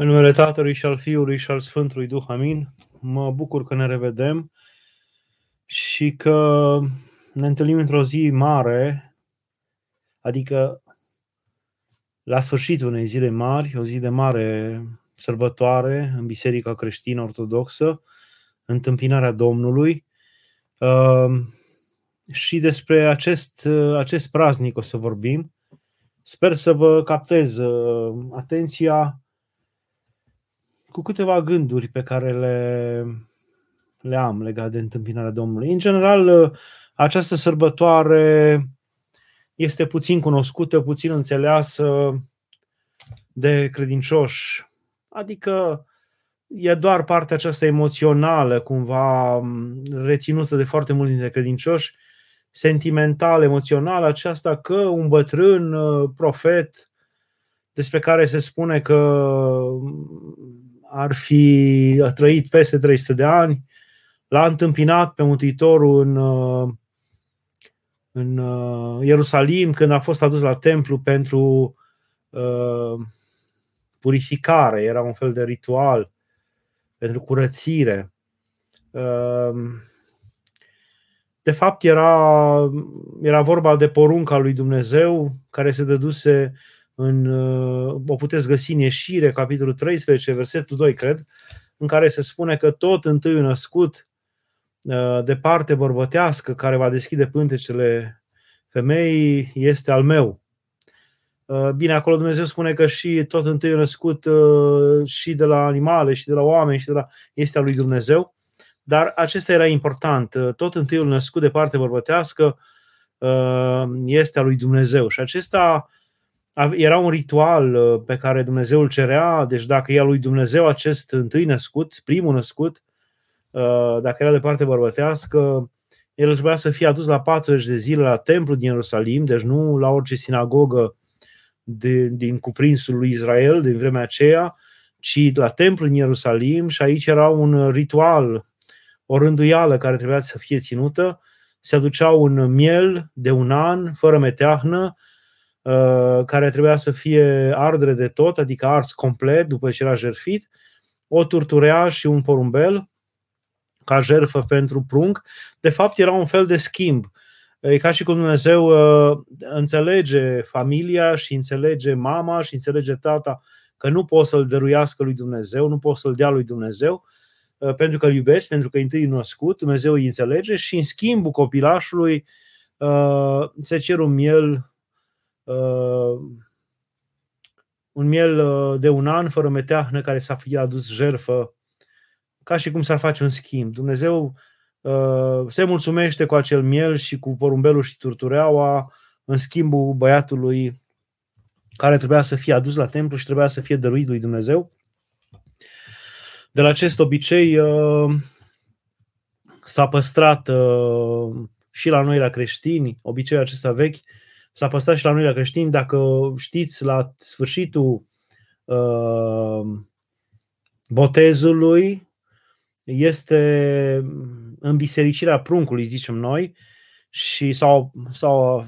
În numele Tatălui și al Fiului și al Sfântului Duh, amin. Mă bucur că ne revedem și că ne întâlnim într-o zi mare, adică la sfârșitul unei zile mari, o zi de mare sărbătoare în Biserica Creștină Ortodoxă, întâmpinarea Domnului. Uh, și despre acest, acest praznic o să vorbim. Sper să vă captez uh, atenția cu câteva gânduri pe care le, le am legat de întâmpinarea Domnului. În general, această sărbătoare este puțin cunoscută, puțin înțeleasă de credincioși. Adică e doar partea aceasta emoțională, cumva reținută de foarte mulți dintre credincioși, sentimental, emoțională, aceasta că un bătrân profet despre care se spune că ar fi a trăit peste 300 de ani, l-a întâmpinat pe Mântuitorul în, uh, în uh, Ierusalim când a fost adus la templu pentru uh, purificare, era un fel de ritual pentru curățire. Uh, de fapt, era, era vorba de porunca lui Dumnezeu care se dăduse în, uh, o puteți găsi în ieșire, capitolul 13, versetul 2, cred, în care se spune că tot întâi născut uh, de parte bărbătească care va deschide pântecele femeii este al meu. Uh, bine, acolo Dumnezeu spune că și tot întâi născut și de la animale și de la oameni și de la este al lui Dumnezeu, dar acesta era important. Tot întâiul născut de parte bărbătească este al lui Dumnezeu și acesta era un ritual uh, pe care Dumnezeu îl cerea, deci dacă e al lui Dumnezeu acest întâi născut, primul născut, uh, dacă era de parte bărbătească, el trebuia să fie adus la 40 de zile la templu din Ierusalim, deci nu la orice sinagogă din, din cuprinsul lui Israel din vremea aceea, ci la templu din Ierusalim și aici era un ritual, o rânduială care trebuia să fie ținută. Se aducea un miel de un an, fără meteahnă, Uh, care trebuia să fie ardere de tot, adică ars complet după ce era jertfit, o turturea și un porumbel ca jertfă pentru prunc. De fapt, era un fel de schimb. E ca și cum Dumnezeu uh, înțelege familia și înțelege mama și înțelege tata că nu pot să-l dăruiască lui Dumnezeu, nu pot să-l dea lui Dumnezeu, uh, pentru că îl iubesc, pentru că e întâi născut, Dumnezeu îi înțelege și în schimbul copilașului se cer un miel uh, un miel uh, de un an fără meteahnă care să fie adus jerfă, ca și cum s-ar face un schimb. Dumnezeu uh, se mulțumește cu acel miel și cu porumbelul și turtureaua în schimbul băiatului care trebuia să fie adus la templu și trebuia să fie dăruit lui Dumnezeu. De la acest obicei uh, s-a păstrat uh, și la noi, la creștini, obiceiul acesta vechi, s-a păstrat și la noi la creștini. Dacă știți, la sfârșitul uh, botezului este îmbisericirea pruncului, zicem noi, și sau, sau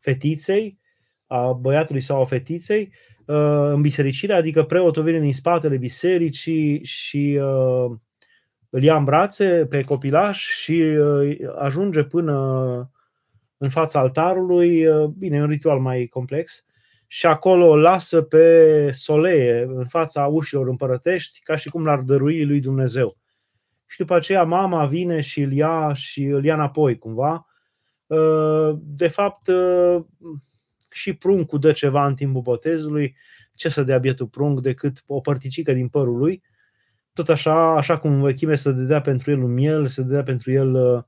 fetiței, a băiatului sau a fetiței, uh, în bisericire, adică preotul vine din spatele bisericii și uh, îl ia în brațe pe copilaș și uh, ajunge până în fața altarului, uh, bine, e un ritual mai complex, și acolo o lasă pe soleie, în fața ușilor împărătești, ca și cum l-ar dărui lui Dumnezeu. Și după aceea mama vine și îl ia și îl ia înapoi cumva. Uh, de fapt, uh, și pruncul dă ceva în timpul botezului. Ce să dea bietul prunc decât o părticică din părul lui. Tot așa, așa cum vechime să dea pentru el un miel, să dea pentru el uh, Uh,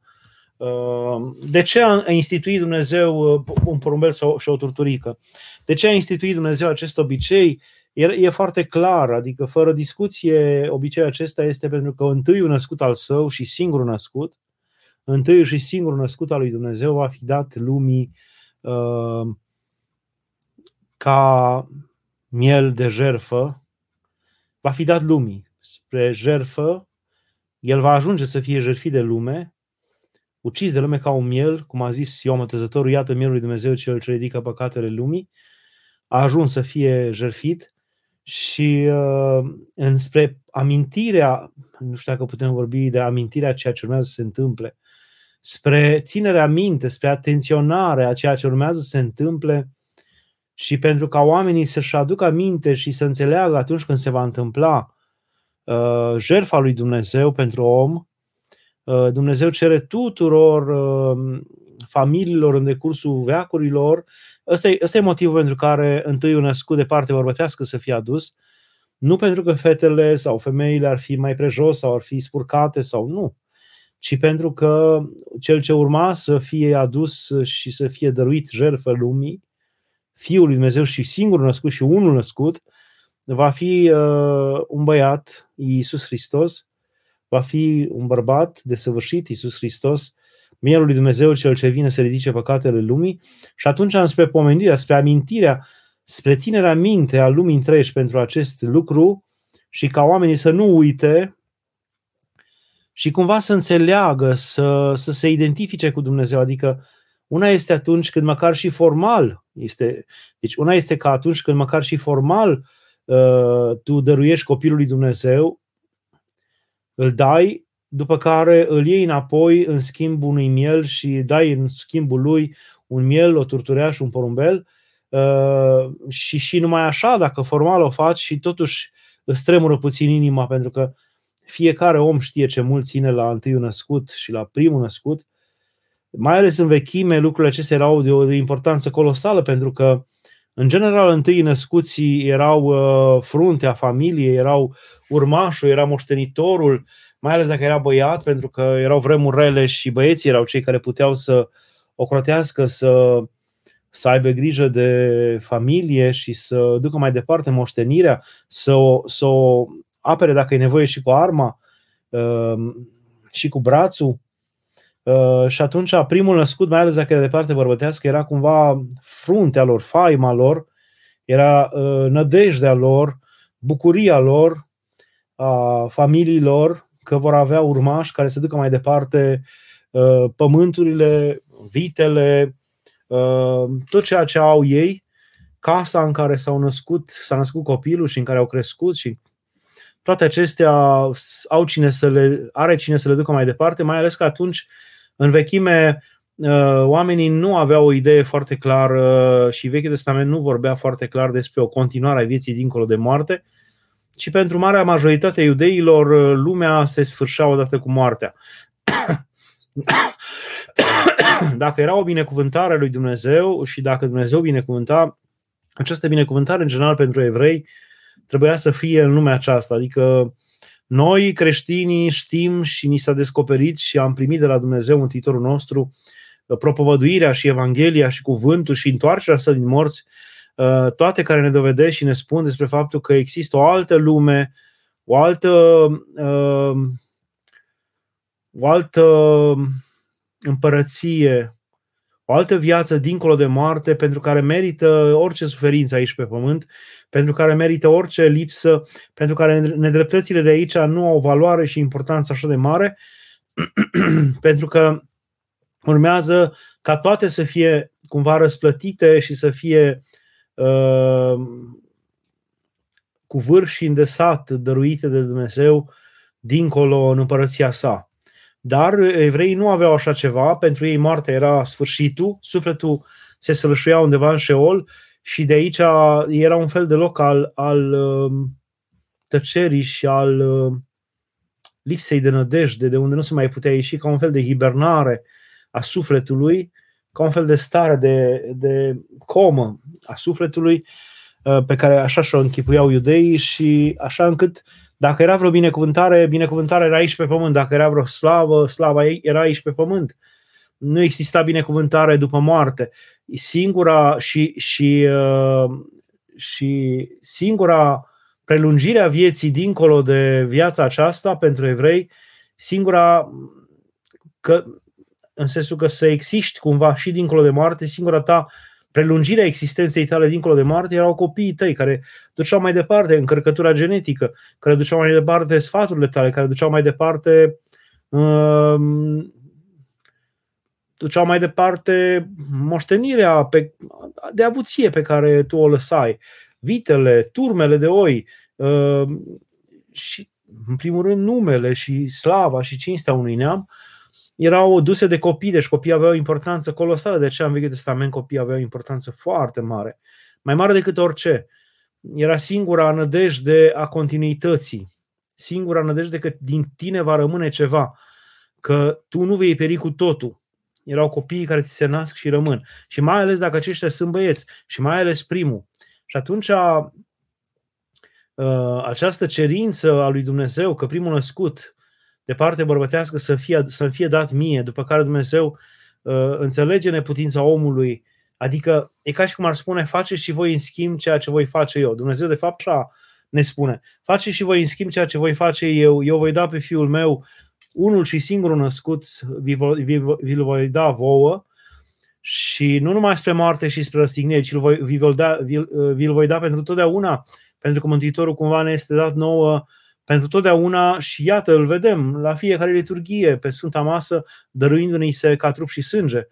de ce a instituit Dumnezeu uh, un porumbel sau și o turturică? De ce a instituit Dumnezeu acest obicei? E, e foarte clar, adică fără discuție, obiceiul acesta este pentru că întâiul născut al său și singurul născut, întâiul și singurul născut al lui Dumnezeu va fi dat lumii uh, ca miel de jerfă, va fi dat lumii spre jerfă, el va ajunge să fie jertfit de lume, ucis de lume ca un miel, cum a zis Ioan Mătăzătorul, iată mielul lui Dumnezeu cel ce ridică păcatele lumii, a ajuns să fie jerfit și uh, înspre amintirea, nu știu dacă putem vorbi de amintirea ceea ce urmează să se întâmple, spre ținerea minte, spre atenționarea a ceea ce urmează să se întâmple și pentru ca oamenii să-și aducă aminte și să înțeleagă atunci când se va întâmpla uh, jertfa lui Dumnezeu pentru om, uh, Dumnezeu cere tuturor uh, familiilor în decursul veacurilor. Ăsta e, ăsta e motivul pentru care întâi un născut de parte bărbătească să fie adus, nu pentru că fetele sau femeile ar fi mai prejos sau ar fi spurcate sau nu, ci pentru că cel ce urma să fie adus și să fie dăruit jertfă lumii, Fiul lui Dumnezeu și singurul născut și unul născut, va fi uh, un băiat, Iisus Hristos, va fi un bărbat desăvârșit, Iisus Hristos, Mielul lui Dumnezeu cel ce vine să ridice păcatele lumii și atunci spre pomenirea, spre amintirea, spre ținerea minte a lumii întregi pentru acest lucru și ca oamenii să nu uite și cumva să înțeleagă, să, să se identifice cu Dumnezeu. Adică una este atunci când măcar și formal este, deci una este că atunci când măcar și formal uh, tu dăruiești copilului Dumnezeu, îl dai, după care îl iei înapoi în schimb unui miel și dai în schimbul lui un miel, o turturea și un porumbel. Uh, și și numai așa, dacă formal o faci și totuși îți tremură puțin inima pentru că fiecare om știe ce mult ține la întâiul născut și la primul născut, mai ales în vechime, lucrurile acestea erau de o de importanță colosală pentru că, în general, întâi născuții erau uh, fruntea familiei, erau urmașul, era moștenitorul, mai ales dacă era băiat, pentru că erau vremuri rele și băieții erau cei care puteau să ocrotească, să, să aibă grijă de familie și să ducă mai departe moștenirea, să o, să o apere dacă e nevoie și cu arma uh, și cu brațul. Uh, și atunci primul născut, mai ales dacă era de parte bărbătească, era cumva fruntea lor, faima lor, era uh, nădejdea lor, bucuria lor, a familiilor, că vor avea urmași care să ducă mai departe uh, pământurile, vitele, uh, tot ceea ce au ei, casa în care s-au născut, s-a născut copilul și în care au crescut și toate acestea au cine să le, are cine să le ducă mai departe, mai ales că atunci, în vechime, uh, oamenii nu aveau o idee foarte clară și Vechiul Testament nu vorbea foarte clar despre o continuare a vieții dincolo de moarte, ci pentru marea majoritate a iudeilor uh, lumea se sfârșea odată cu moartea. dacă era o binecuvântare lui Dumnezeu și dacă Dumnezeu binecuvânta, această binecuvântare în general pentru evrei trebuia să fie în lumea aceasta. Adică noi, creștinii, știm și ni s-a descoperit și am primit de la Dumnezeu Mântuitorul nostru uh, propovăduirea și Evanghelia și cuvântul și întoarcerea sa din morți, uh, toate care ne dovedesc și ne spun despre faptul că există o altă lume, o altă, uh, o altă împărăție, o altă viață dincolo de moarte pentru care merită orice suferință aici pe pământ, pentru care merită orice lipsă, pentru care nedreptățile de aici nu au valoare și importanță așa de mare, pentru că urmează ca toate să fie cumva răsplătite și să fie uh, cu vârf și îndesat dăruite de Dumnezeu dincolo în împărăția sa. Dar evreii nu aveau așa ceva, pentru ei moartea era sfârșitul, sufletul se sălășuia undeva în șeol și de aici era un fel de loc al, al um, tăcerii și al um, lipsei de nădejde, de unde nu se mai putea ieși, ca un fel de hibernare a sufletului, ca un fel de stare de, de comă a sufletului, uh, pe care așa și-o închipuiau iudeii și așa încât dacă era vreo binecuvântare, binecuvântarea era aici pe pământ. Dacă era vreo slavă, slava ei era aici pe pământ. Nu exista binecuvântare după moarte. Singura și, și, uh, și singura prelungire a vieții dincolo de viața aceasta pentru evrei, singura că, în sensul că să existi cumva și dincolo de moarte, singura ta prelungirea existenței tale dincolo de moarte erau copiii tăi care duceau mai departe încărcătura genetică, care duceau mai departe sfaturile tale, care duceau mai departe um, duceau mai departe moștenirea pe, de avuție pe care tu o lăsai. vitele, turmele de oi uh, și, în primul rând, numele și slava și cinstea unui neam erau duse de copii, deci copiii aveau o importanță colosală. De aceea, în Vechiul Testament, copiii aveau o importanță foarte mare, mai mare decât orice. Era singura nădejde a continuității, singura nădejde că din tine va rămâne ceva, că tu nu vei pieri cu totul. Erau copiii care ți se nasc și rămân. Și mai ales dacă aceștia sunt băieți, și mai ales primul. Și atunci uh, această cerință a lui Dumnezeu că primul născut de parte bărbătească să fie, să fie dat mie, după care Dumnezeu uh, înțelege neputința omului, adică e ca și cum ar spune, face și voi în schimb ceea ce voi face eu. Dumnezeu de fapt așa ne spune, face și voi în schimb ceea ce voi face eu, eu voi da pe fiul meu unul și singurul născut, vi-l voi da vouă, și nu numai spre moarte și spre răstignire, ci vi-l, da, vi-l, vi-l voi da pentru totdeauna, pentru că Mântuitorul cumva ne este dat nouă pentru totdeauna și iată, îl vedem la fiecare liturghie, pe Sfânta Masă, dăruindu-ne se ca trup și sânge.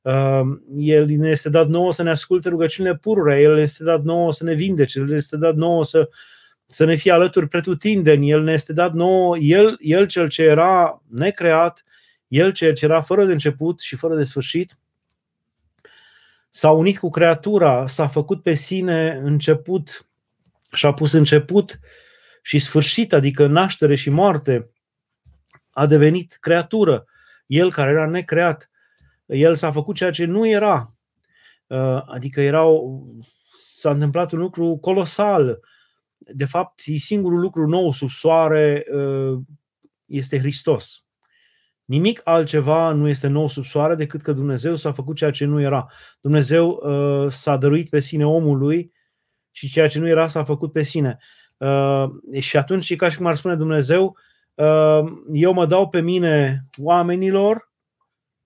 Uh, el ne este dat nouă să ne asculte rugăciunile pururea, El ne este dat nouă să ne vindece, El ne este dat nouă să, să ne fie alături pretutindeni, El ne este dat nouă, El, El cel ce era necreat, El cel ce era fără de început și fără de sfârșit, s-a unit cu creatura, s-a făcut pe sine început și a pus început și sfârșit, adică naștere și moarte, a devenit creatură. El care era necreat, el s-a făcut ceea ce nu era. Uh, adică erau, s-a întâmplat un lucru colosal. De fapt, singurul lucru nou sub soare uh, este Hristos. Nimic altceva nu este nou sub soare decât că Dumnezeu s-a făcut ceea ce nu era. Dumnezeu uh, s-a dăruit pe sine omului și ceea ce nu era s-a făcut pe sine. Uh, și atunci e ca și cum ar spune Dumnezeu, uh, eu mă dau pe mine oamenilor,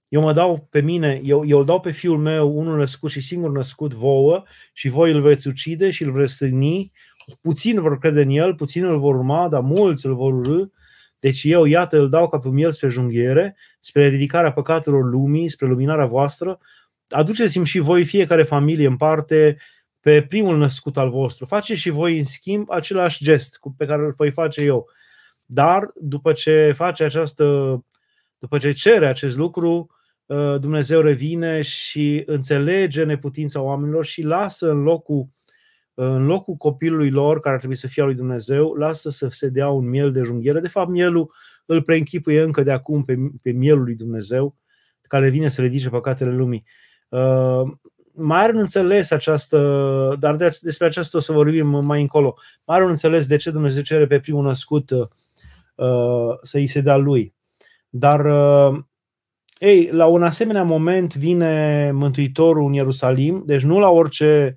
eu mă dau pe mine, eu, eu îl dau pe fiul meu, unul născut și singur născut vouă, și voi îl veți ucide și îl veți stârni, puțin vor crede în el, puțin îl vor urma, dar mulți îl vor urâ, deci eu, iată, îl dau ca pe miel spre junghiere, spre ridicarea păcatelor lumii, spre luminarea voastră. Aduceți-mi și voi fiecare familie în parte pe primul născut al vostru. Faceți și voi, în schimb, același gest pe care îl voi face eu. Dar, după ce face această, după ce cere acest lucru, uh, Dumnezeu revine și înțelege neputința oamenilor și lasă în locul în locul copilului lor, care ar trebui să fie al lui Dumnezeu, lasă să se dea un miel de junghiere. De fapt, mielul îl preînchipuie încă de acum pe, pe mielul lui Dumnezeu, care vine să ridice păcatele lumii. Uh, mai are un înțeles această, dar de, despre aceasta o să vorbim mai încolo. Mai are un înțeles de ce Dumnezeu cere pe primul născut uh, să îi se dea lui. Dar, uh, ei, la un asemenea moment vine Mântuitorul în Ierusalim, deci nu la orice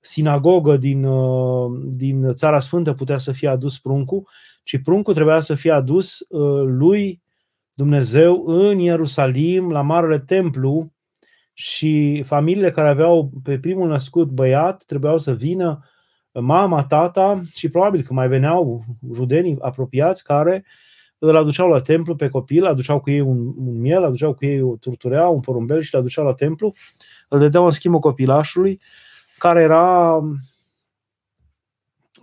sinagogă din, uh, din Țara Sfântă putea să fie adus pruncul, ci pruncul trebuia să fie adus uh, lui Dumnezeu în Ierusalim, la Marele Templu, și familiile care aveau pe primul născut băiat trebuiau să vină mama, tata și probabil că mai veneau rudenii apropiați care îl aduceau la templu pe copil, aduceau cu ei un, un miel, aduceau cu ei o turturea, un porumbel și îl aduceau la templu, îl dădeau în schimbul copilașului care era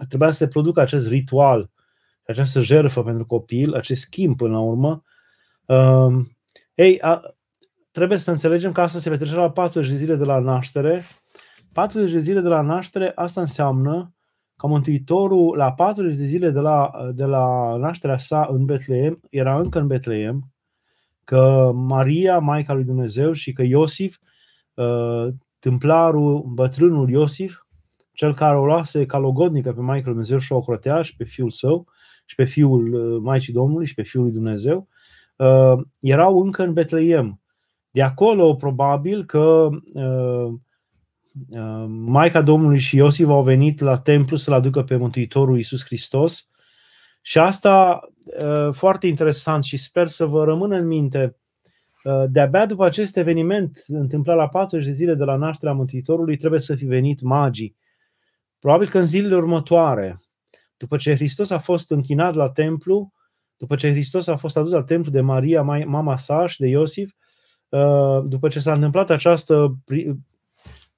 trebuia să se producă acest ritual, această jertfă pentru copil, acest schimb până la urmă. Uh, ei, a, trebuie să înțelegem că asta se petrece la 40 de zile de la naștere. 40 de zile de la naștere, asta înseamnă că Mântuitorul, la 40 de zile de la, de la nașterea sa în Betleem, era încă în Betleem, că Maria, Maica lui Dumnezeu și că Iosif uh, tâmplarul, bătrânul Iosif, cel care o luase ca logodnică pe Maica Lui Dumnezeu și o ocrotea și pe fiul său și pe fiul uh, Maicii Domnului și pe fiul lui Dumnezeu, uh, erau încă în Betleem. De acolo, probabil că uh, Maica Domnului și Iosif au venit la templu să-L aducă pe Mântuitorul Iisus Hristos și asta foarte interesant și sper să vă rămână în minte Uh, de-abia după acest eveniment întâmplat la 40 de zile de la nașterea Mântuitorului trebuie să fi venit magii. Probabil că în zilele următoare, după ce Hristos a fost închinat la templu, după ce Hristos a fost adus la templu de Maria, mama sa și de Iosif, uh, după ce s-a întâmplat această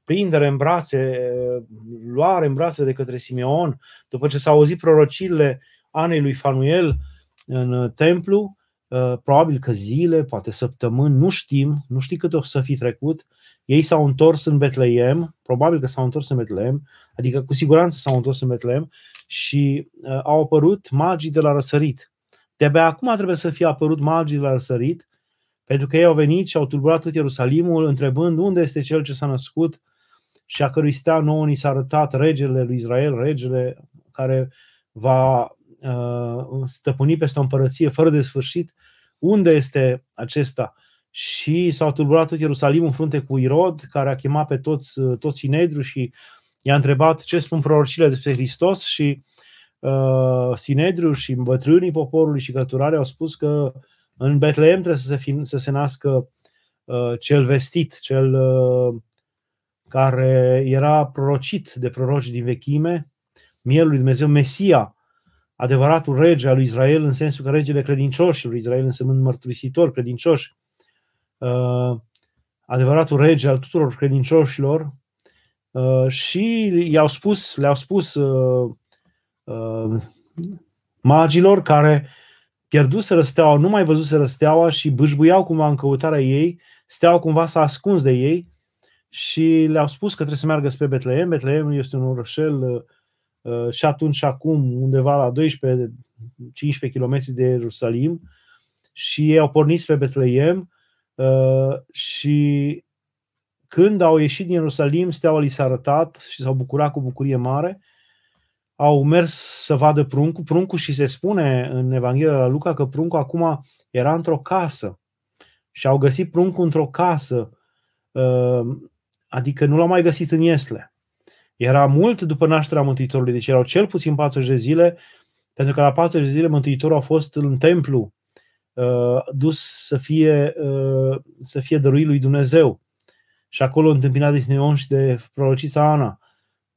prindere în brațe, luare în brațe de către Simeon, după ce s-au auzit prorociile anei lui Fanuel în templu, probabil că zile, poate săptămâni, nu știm, nu știi cât o să fi trecut, ei s-au întors în Betleem, probabil că s-au întors în Betleem, adică cu siguranță s-au întors în Betleem și uh, au apărut magii de la răsărit. De-abia acum trebuie să fie apărut magii de la răsărit, pentru că ei au venit și au tulburat tot Ierusalimul, întrebând unde este cel ce s-a născut și a cărui stea nouă ni s-a arătat regele lui Israel, regele care va uh, stăpâni peste o împărăție fără de sfârșit. Unde este acesta? și s-au tulburat tot Ierusalim în frunte cu Irod, care a chemat pe toți, toți Sinedru și i-a întrebat ce spun prorocile despre Hristos și uh, Sinedru și bătrânii poporului și căturare au spus că în Betleem trebuie să se, fi, să se nască uh, cel vestit, cel uh, care era prorocit de proroci din vechime, mielul lui Dumnezeu, Mesia, adevăratul rege al lui Israel, în sensul că regele credincioșilor, Israel însemnând mărturisitor, credincioși, uh, adevăratul rege al tuturor credincioșilor uh, și i-au spus, le-au spus uh, uh, magilor care pierduseră steaua, nu mai văzuseră steaua și bâșbuiau cumva în căutarea ei, steaua cumva s-a ascuns de ei și le-au spus că trebuie să meargă spre Betleem. Betleem este un orășel uh, și atunci și acum undeva la 12-15 km de Ierusalim și ei au pornit spre Betleem Uh, și când au ieșit din Ierusalim, steaua li s-a arătat și s-au bucurat cu bucurie mare. Au mers să vadă pruncul, pruncul și se spune în Evanghelia la Luca că pruncul acum era într-o casă și au găsit pruncul într-o casă, uh, adică nu l-au mai găsit în Iesle. Era mult după nașterea Mântuitorului, deci erau cel puțin 40 de zile, pentru că la 40 de zile Mântuitorul a fost în templu Uh, dus să fie, uh, să fie dăruit lui Dumnezeu. Și acolo întâmpinat de Simeon și de prorocița Ana.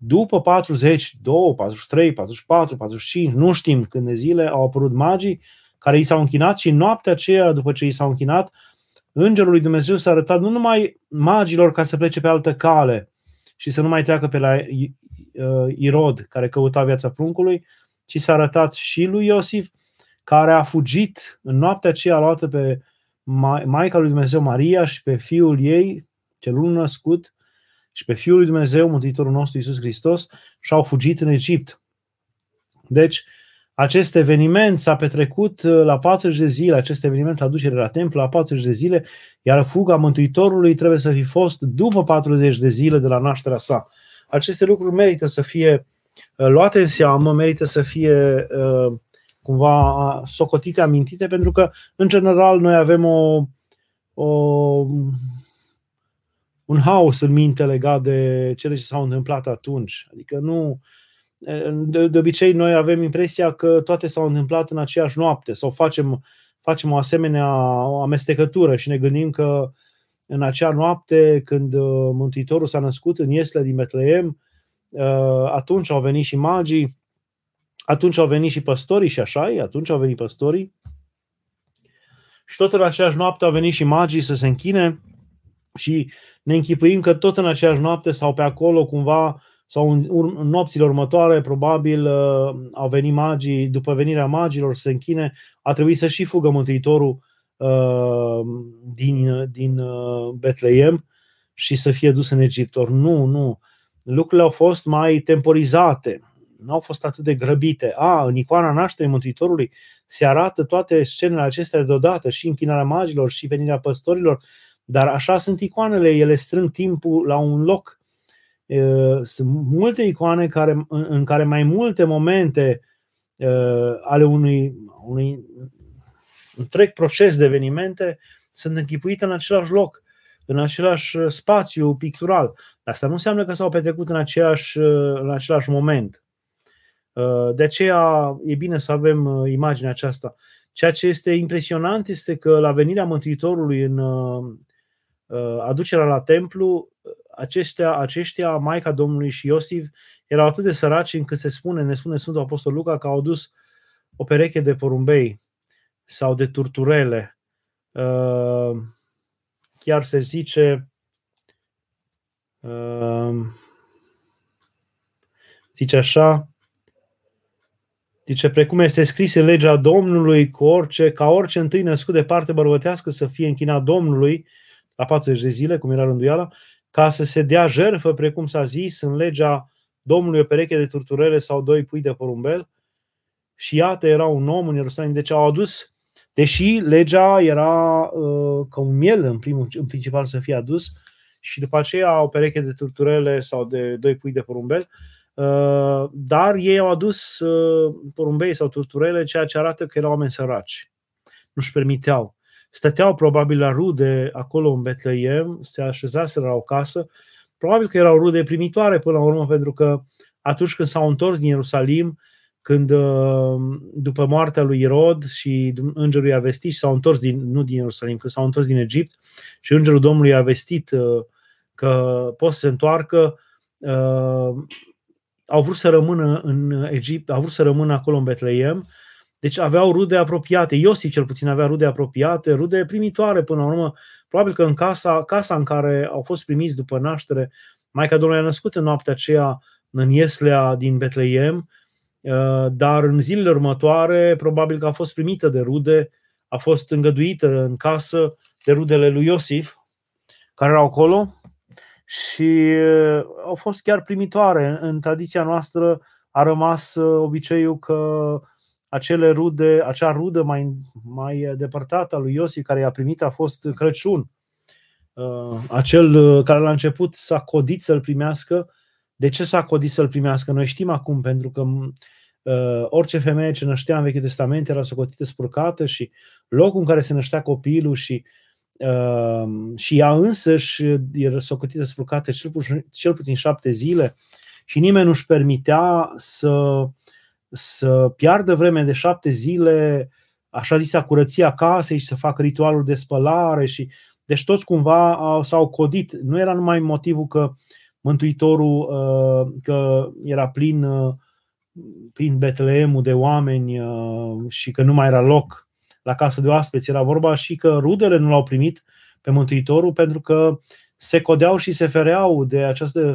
După 40, 2, 43, 44, 45, nu știm când de zile, au apărut magii care i s-au închinat și noaptea aceea, după ce i s-au închinat, Îngerul lui Dumnezeu s-a arătat nu numai magilor ca să plece pe altă cale și să nu mai treacă pe la uh, Irod, care căuta viața pruncului, ci s-a arătat și lui Iosif care a fugit în noaptea aceea luată pe Maica lui Dumnezeu Maria și pe fiul ei, celul născut, și pe Fiul lui Dumnezeu, Mântuitorul nostru Iisus Hristos, și au fugit în Egipt. Deci, acest eveniment s-a petrecut uh, la 40 de zile, acest eveniment aducere la templu la 40 de zile, iar fuga Mântuitorului trebuie să fi fost după 40 de zile de la nașterea sa. Aceste lucruri merită să fie uh, luate în seamă, merită să fie uh, cumva socotite, amintite, pentru că, în general, noi avem o, o, un haos în minte legat de cele ce s-au întâmplat atunci. Adică nu. De, de obicei, noi avem impresia că toate s-au întâmplat în aceeași noapte sau facem, facem o asemenea o amestecătură și ne gândim că în acea noapte, când uh, Mântuitorul s-a născut în Iesle din Betleem, uh, atunci au venit și magii atunci au venit și păstorii și așa e, atunci au venit păstorii. Și tot în aceeași noapte au venit și magii să se închine și ne închipuim că tot în aceeași noapte sau pe acolo cumva sau în, în nopțile următoare probabil uh, au venit magii, după venirea magilor să se închine, a trebuit să și fugă Mântuitorul uh, din, din uh, Betleem și să fie dus în Egipt. Or, nu, nu. Lucrurile au fost mai temporizate nu au fost atât de grăbite. A, în icoana nașterii Mântuitorului se arată toate scenele acestea deodată, și închinarea magilor, și venirea păstorilor, dar așa sunt icoanele, ele strâng timpul la un loc. Sunt multe icoane care, în care mai multe momente ale unui, unui întreg proces de evenimente sunt închipuite în același loc, în același spațiu pictural. Asta nu înseamnă că s-au petrecut în, aceeași, în același moment. Uh, de aceea e bine să avem uh, imaginea aceasta. Ceea ce este impresionant este că la venirea Mântuitorului în uh, aducerea la templu, aceștia, aceștia, Maica Domnului și Iosif, erau atât de săraci încât se spune, ne spune Sfântul Apostol Luca, că au adus o pereche de porumbei sau de turturele. Chiar se zice Uh, zice așa, Zice, precum este scris în legea Domnului, cu orice, ca orice întâi născut de parte bărbătească să fie închinat Domnului la 40 de zile, cum era rânduiala, ca să se dea jertfă, precum s-a zis, în legea Domnului o pereche de turturele sau doi pui de porumbel. Și iată, era un om în Ierusalim, deci au adus, deși legea era uh, ca un miel în, primul, în principal să fie adus, și după aceea o pereche de turturele sau de doi pui de porumbel, uh, dar ei au adus uh, porumbei sau turturele, ceea ce arată că erau oameni săraci. Nu-și permiteau stăteau probabil la rude acolo în Betleem, se așezaseră la o casă, probabil că erau rude primitoare până la urmă, pentru că atunci când s-au întors din Ierusalim, când uh, după moartea lui Irod și îngerul i-a vestit și s-au întors din, nu din Ierusalim, când s-au întors din Egipt și îngerul Domnului i-a vestit uh, că pot să se întoarcă, uh, au vrut să rămână în Egipt, au vrut să rămână acolo în Betleem deci aveau rude apropiate. Iosif cel puțin avea rude apropiate, rude primitoare până la urmă. Probabil că în casa, casa în care au fost primiți după naștere, Maica Domnului a născut în noaptea aceea în Ieslea din Betleem, uh, dar în zilele următoare probabil că a fost primită de rude, a fost îngăduită în casă de rudele lui Iosif, care erau acolo și uh, au fost chiar primitoare. În tradiția noastră a rămas uh, obiceiul că acele rude, acea rudă mai, mai depărtată a lui Iosif care i-a primit a fost Crăciun. Uh, acel uh, care la început s-a codit să-l primească. De ce s-a codit să-l primească? Noi știm acum, pentru că uh, orice femeie ce năștea în Vechiul Testament era socotită spurcată și locul în care se năștea copilul și și ea însăși era socotită spurcată cel puțin, cel puțin șapte zile și nimeni nu-și permitea să să piardă vreme de șapte zile, așa zisa curăția casei și să facă ritualul de spălare și deci toți cumva au, s-au codit. Nu era numai motivul că Mântuitorul uh, că era plin, uh, plin Betleemul de oameni uh, și că nu mai era loc la casă de oaspeți. Era vorba și că rudele nu l-au primit pe Mântuitorul pentru că se codeau și se fereau de această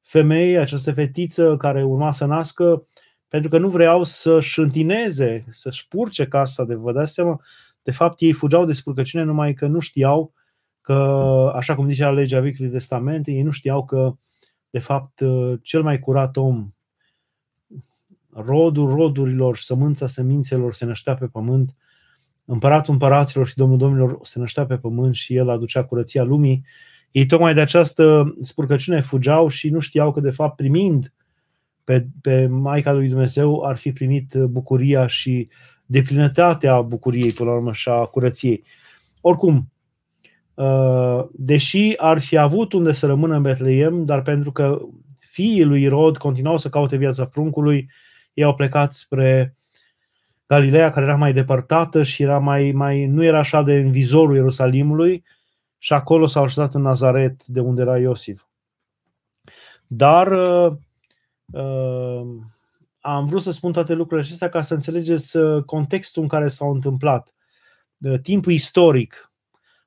femeie, această fetiță care urma să nască pentru că nu vreau să-și întineze, să-și purce casa de vă dați seama, de fapt ei fugeau de spurcăciune numai că nu știau că, așa cum zicea legea Vechiului Testament, ei nu știau că, de fapt, cel mai curat om, rodul rodurilor, sămânța semințelor se năștea pe pământ, împăratul împăraților și domnul domnilor se năștea pe pământ și el aducea curăția lumii. Ei tocmai de această spurcăciune fugeau și nu știau că, de fapt, primind pe, pe Maica lui Dumnezeu ar fi primit bucuria și deplinătatea bucuriei, până la urmă, și a curăției. Oricum, uh, deși ar fi avut unde să rămână în Betleem, dar pentru că fiii lui Irod continuau să caute viața pruncului, ei au plecat spre Galileea, care era mai depărtată și era mai, mai, nu era așa de în vizorul Ierusalimului, și acolo s-au așezat în Nazaret, de unde era Iosif. Dar uh, Ehm, am vrut să spun toate lucrurile acestea ca să înțelegeți uh, contextul în care s-au întâmplat, timpul istoric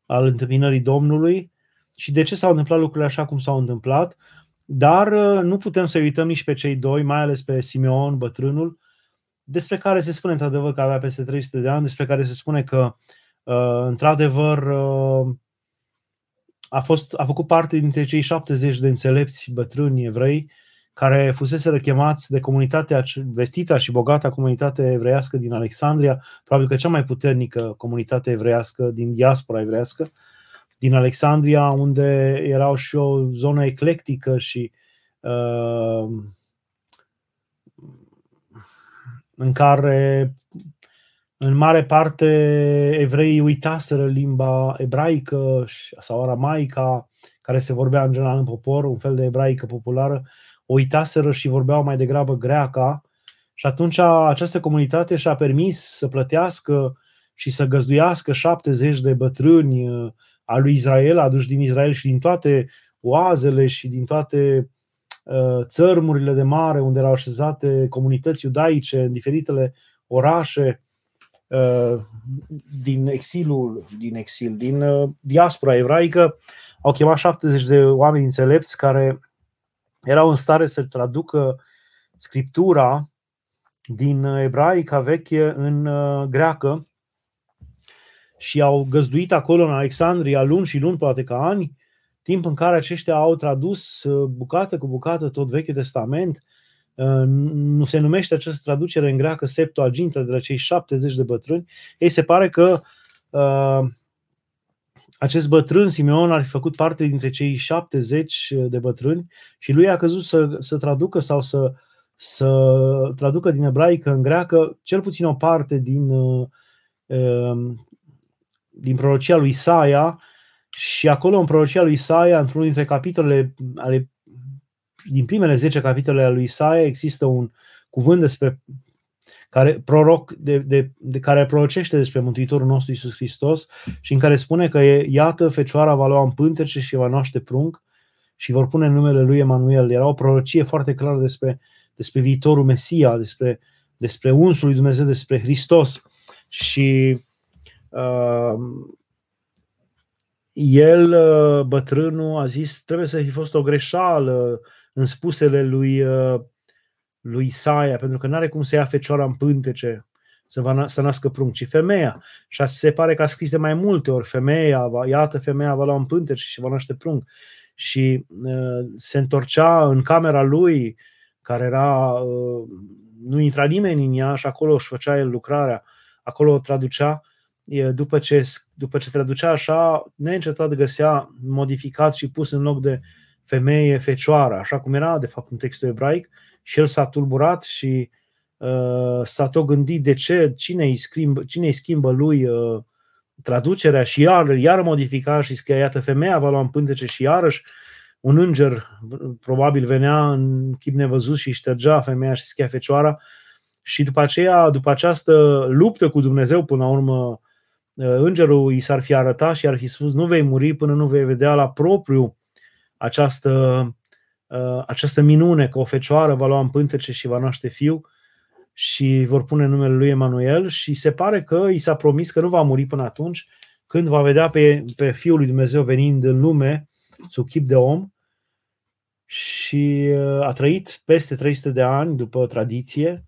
al întâmpinării Domnului și de ce s-au întâmplat lucrurile așa cum s-au întâmplat, dar uh, nu putem să uităm nici pe cei doi, mai ales pe Simeon, bătrânul, despre care se spune într-adevăr că avea peste 300 de ani, despre care se spune că uh, într-adevăr a, fost, a făcut parte dintre cei 70 de înțelepți bătrâni evrei care fusese chemați de comunitatea vestita și bogată comunitate evreiască din Alexandria, probabil că cea mai puternică comunitate evreiască din diaspora evreiască, din Alexandria, unde erau și o zonă eclectică și uh, în care în mare parte evreii uitaseră limba ebraică sau aramaica, care se vorbea în general în popor, un fel de ebraică populară, uitaseră și vorbeau mai degrabă greaca și atunci această comunitate și-a permis să plătească și să găzduiască 70 de bătrâni uh, a lui Israel, aduși din Israel și din toate oazele și din toate uh, țărmurile de mare unde erau așezate comunități iudaice în diferitele orașe uh, din exilul, din exil, din diaspora evraică, au chemat 70 de oameni înțelepți care erau în stare să traducă scriptura din ebraica veche în uh, greacă și au găzduit acolo în Alexandria luni și luni, poate ca ani, timp în care aceștia au tradus uh, bucată cu bucată tot Vechiul Testament. Uh, nu se numește această traducere în greacă Septuaginta de la cei 70 de bătrâni. Ei se pare că uh, acest bătrân, Simeon, ar fi făcut parte dintre cei 70 de bătrâni și lui a căzut să, să traducă sau să, să traducă din ebraică în greacă cel puțin o parte din, uh, um, din prorocia lui Isaia și acolo în prorocia lui Isaia, într-unul dintre capitolele ale, din primele 10 capitole ale lui Isaia, există un cuvânt despre care, proroc, de, de, de care prorocește despre Mântuitorul nostru Isus Hristos și în care spune că e, iată, fecioara va lua în pântece și va naște prunc și vor pune numele lui Emanuel. Era o prorocie foarte clară despre, despre viitorul Mesia, despre, despre unsul lui Dumnezeu, despre Hristos. Și uh, el, uh, bătrânul, a zis, trebuie să fi fost o greșeală în spusele lui uh, lui Isaia, pentru că nu are cum să ia fecioara în pântece să, va, să nască prunc, ci femeia. Și se pare că a scris de mai multe ori, femeia, va, iată femeia va lua în pântece și va naște prunc. Și uh, se întorcea în camera lui, care era, uh, nu intra nimeni în ea și acolo își făcea el lucrarea, acolo o traducea, după ce, după ce traducea așa, neîncetat găsea modificat și pus în loc de femeie fecioară, așa cum era de fapt în textul ebraic, și el s-a tulburat și uh, s-a tot gândit de ce, cine îi schimbă, cine îi schimbă lui uh, traducerea și iar, iar modifica și scria, iată, femeia va lua în pântece și iarăși un înger probabil venea în chip nevăzut și ștergea femeia și scria fecioara. Și după aceea, după această luptă cu Dumnezeu până la urmă, uh, îngerul i s-ar fi arătat și ar fi spus nu vei muri până nu vei vedea la propriu această Uh, această minune că o fecioară va lua în pântece și va naște fiu și vor pune numele lui Emanuel și se pare că i s-a promis că nu va muri până atunci când va vedea pe, pe Fiul lui Dumnezeu venind în lume sub chip de om și uh, a trăit peste 300 de ani după tradiție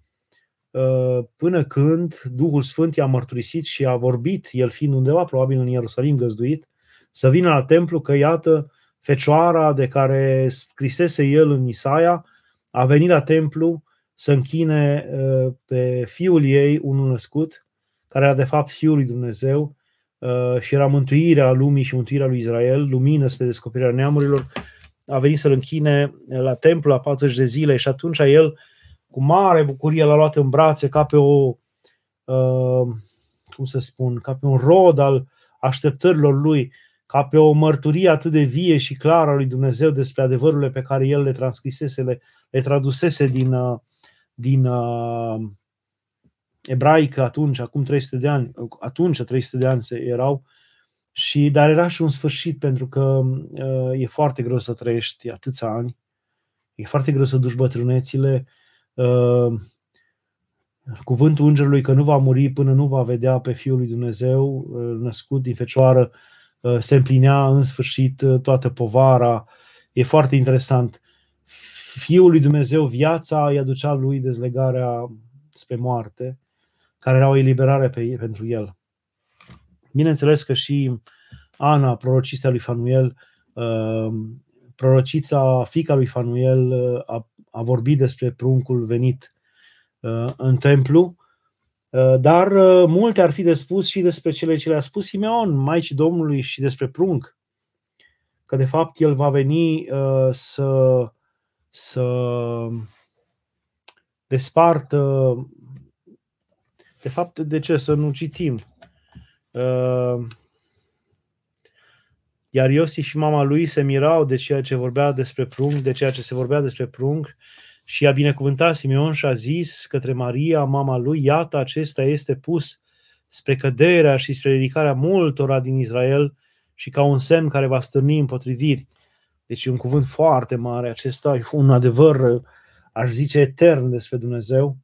uh, până când Duhul Sfânt i-a mărturisit și a vorbit, el fiind undeva probabil în Ierusalim găzduit, să vină la templu că iată fecioara de care scrisese el în Isaia a venit la templu să închine uh, pe fiul ei, unul născut, care era de fapt fiul lui Dumnezeu uh, și era mântuirea lumii și mântuirea lui Israel, lumină spre descoperirea neamurilor, a venit să-l închine la templu la 40 de zile și atunci el, cu mare bucurie, l-a luat în brațe ca pe o, uh, cum să spun, ca pe un rod al așteptărilor lui ca pe o mărturie atât de vie și clară a lui Dumnezeu despre adevărurile pe care el le transcrisese, le, le tradusese din, uh, din uh, ebraică atunci, acum 300 de ani, atunci 300 de ani erau, și, dar era și un sfârșit pentru că uh, e foarte greu să trăiești atâția ani, e foarte greu să duci bătrânețile, uh, cuvântul îngerului că nu va muri până nu va vedea pe Fiul lui Dumnezeu uh, născut din fecioară, Uh, se împlinea în sfârșit uh, toată povara. E foarte interesant. Fiul lui Dumnezeu, viața îi aducea lui dezlegarea spre moarte, care era o eliberare pe, pentru el. Bineînțeles că și Ana, prorocista lui Fanuel, uh, prorocița, fica lui Fanuel, a, a vorbit despre pruncul venit în templu Uh, dar uh, multe ar fi de spus și despre cele ce le-a spus Simeon, Maicii Domnului și despre prunc. Că de fapt el va veni uh, să, să despartă. De fapt, de ce? Să nu citim. Iar Iosi și mama lui se mirau de ceea ce vorbea despre prunc, de ceea ce se vorbea despre prunc și a binecuvântat Simeon și a zis către Maria, mama lui, iată, acesta este pus spre căderea și spre ridicarea multora din Israel și ca un semn care va stârni împotriviri. Deci e un cuvânt foarte mare, acesta e un adevăr, aș zice, etern despre Dumnezeu.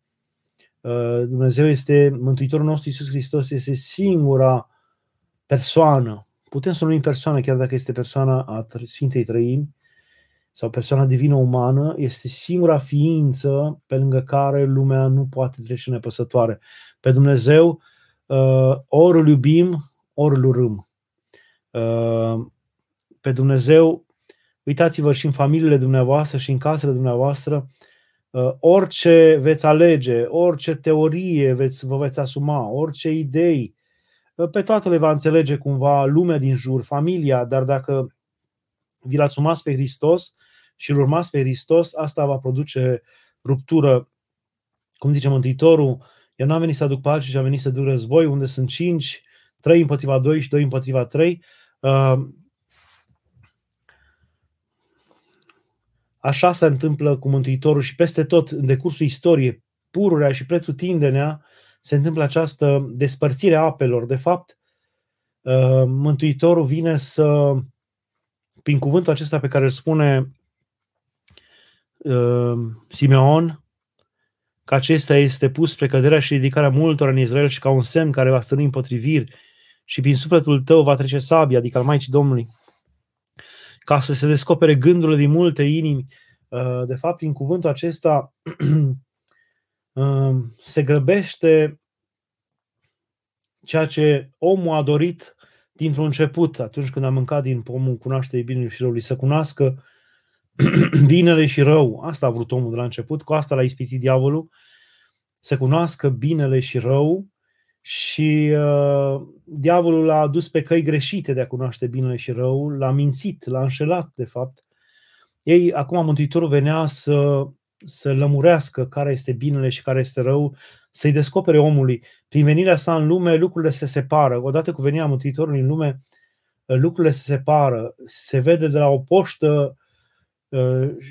Uh, Dumnezeu este, Mântuitorul nostru Iisus Hristos este singura persoană putem să numim persoană, chiar dacă este persoana a Sfintei Trăimi sau persoana divină umană, este singura ființă pe lângă care lumea nu poate trece nepăsătoare. Pe Dumnezeu uh, ori îl iubim, ori îl urâm. Uh, pe Dumnezeu, uitați-vă și în familiile dumneavoastră și în casele dumneavoastră, uh, orice veți alege, orice teorie veți, vă veți asuma, orice idei, pe toate le va înțelege cumva lumea din jur, familia, dar dacă vi-l asumați pe Hristos și îl urmați pe Hristos, asta va produce ruptură. Cum zice Mântuitorul, el nu a venit să aduc pace, ci a venit să duc război, unde sunt cinci, trei împotriva doi și doi împotriva trei. Uh, așa se întâmplă cu Mântuitorul și peste tot, în decursul istoriei, pururea și pretutindenea, se întâmplă această despărțire a apelor. De fapt, uh, Mântuitorul vine să, prin cuvântul acesta pe care îl spune uh, Simeon, că acesta este pus spre căderea și ridicarea multor în Israel și ca un semn care va stăni împotriviri și prin sufletul tău va trece sabia, adică al Maicii Domnului, ca să se descopere gândurile din multe inimi. Uh, de fapt, prin cuvântul acesta se grăbește ceea ce omul a dorit dintr-un început, atunci când a mâncat din pomul cunoașterii binele și răului, să cunoască binele și rău. Asta a vrut omul de la început, cu asta l-a ispitit diavolul, să cunoască binele și rău și uh, diavolul l-a adus pe căi greșite de a cunoaște binele și rău, l-a mințit, l-a înșelat, de fapt. Ei, acum Mântuitorul venea să să lămurească care este binele și care este rău, să-i descopere omului. Prin venirea sa în lume, lucrurile se separă. Odată cu venirea Mântuitorului în lume, lucrurile se separă. Se vede de la o poștă uh,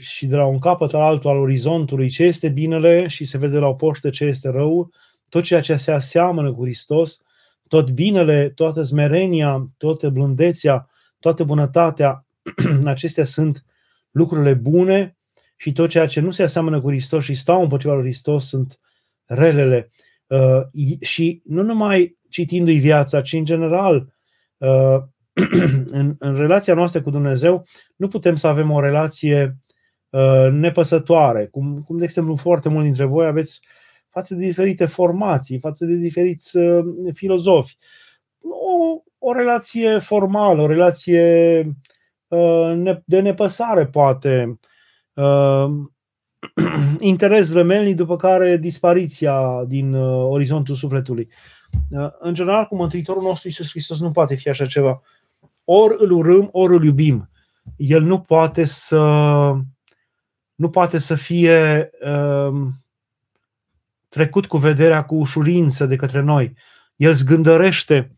și de la un capăt al altul al orizontului ce este binele și se vede de la o poștă ce este rău. Tot ceea ce se aseamănă cu Hristos, tot binele, toată smerenia, toată blândețea, toată bunătatea, acestea sunt lucrurile bune și tot ceea ce nu se aseamănă cu Hristos și stau împotriva lui Hristos sunt relele. Uh, și nu numai citindu-i viața, ci în general, uh, în, în relația noastră cu Dumnezeu, nu putem să avem o relație uh, nepăsătoare, cum, cum de exemplu foarte mulți dintre voi aveți față de diferite formații, față de diferiți uh, filozofi. O, o relație formală, o relație uh, de nepăsare, poate, uh, interes rămelnic, după care dispariția din uh, orizontul sufletului. Uh, în general, cu Mântuitorul nostru Iisus Hristos nu poate fi așa ceva. Ori îl urâm, ori îl iubim. El nu poate să nu poate să fie uh, trecut cu vederea cu ușurință de către noi. El zgândărește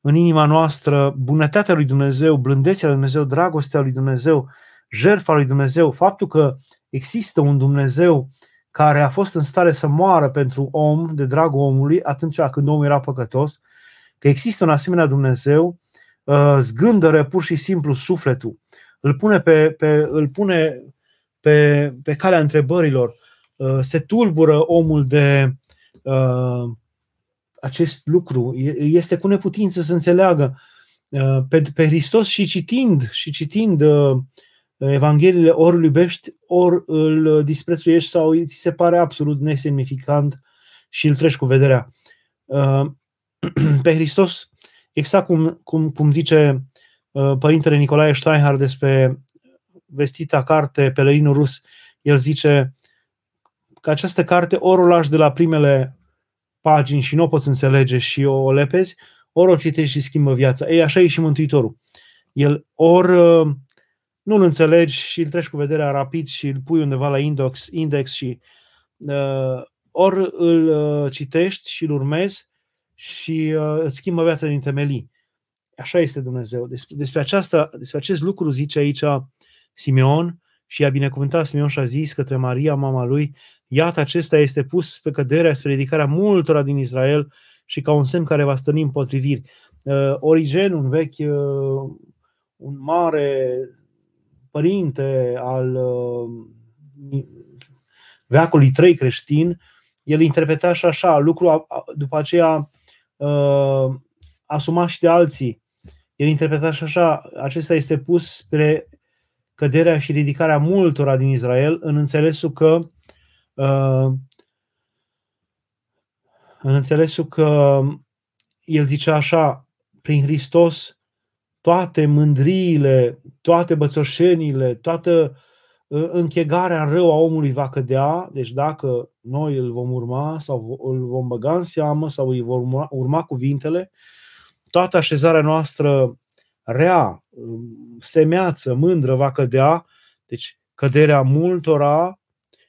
în inima noastră bunătatea lui Dumnezeu, blândețea lui Dumnezeu, dragostea lui Dumnezeu, jertfa lui Dumnezeu, faptul că există un Dumnezeu care a fost în stare să moară pentru om, de dragul omului, atunci când omul era păcătos, că există un asemenea Dumnezeu, uh, zgândără pur și simplu sufletul, îl pune pe, pe, îl pune pe, pe calea întrebărilor, uh, se tulbură omul de uh, acest lucru, este cu neputință să înțeleagă. Pe, pe Hristos și citind și citind Evangheliile ori îl iubești, ori îl disprețuiești sau ți se pare absolut nesemnificant și îl treci cu vederea. Uh, pe Hristos, exact cum, cum, cum zice uh, Părintele Nicolae Steinhardt despre vestita carte Pelerinul Rus, el zice că această carte ori o lași de la primele pagini și nu o poți înțelege și o lepezi, ori o citești și schimbă viața. Ei, așa e și Mântuitorul. El ori uh, nu-l înțelegi și îl treci cu vederea rapid și îl pui undeva la index, index și uh, ori îl uh, citești și îl urmezi și uh, îți schimbă viața din temelii. Așa este Dumnezeu. Despre, despre, aceasta, despre acest lucru zice aici Simeon și a binecuvântat Simeon și a zis către Maria, mama lui, iată acesta este pus pe căderea spre ridicarea multora din Israel și ca un semn care va stăni împotriviri. Uh, Origen, un vechi, uh, un mare părinte al uh, veacului 3 creștin, el interpreta și așa, lucru după aceea uh, asumat și de alții. el interpretat și așa, acesta este pus spre căderea și ridicarea multora din Israel, în înțelesul că uh, în înțelesul că el zicea așa, prin Hristos toate mândriile, toate bățoșenile, toată ă, închegarea în rău a omului va cădea, deci dacă noi îl vom urma sau îl vom băga în seamă sau îi vom urma, urma cuvintele, toată așezarea noastră rea, semeață, mândră va cădea, deci căderea multora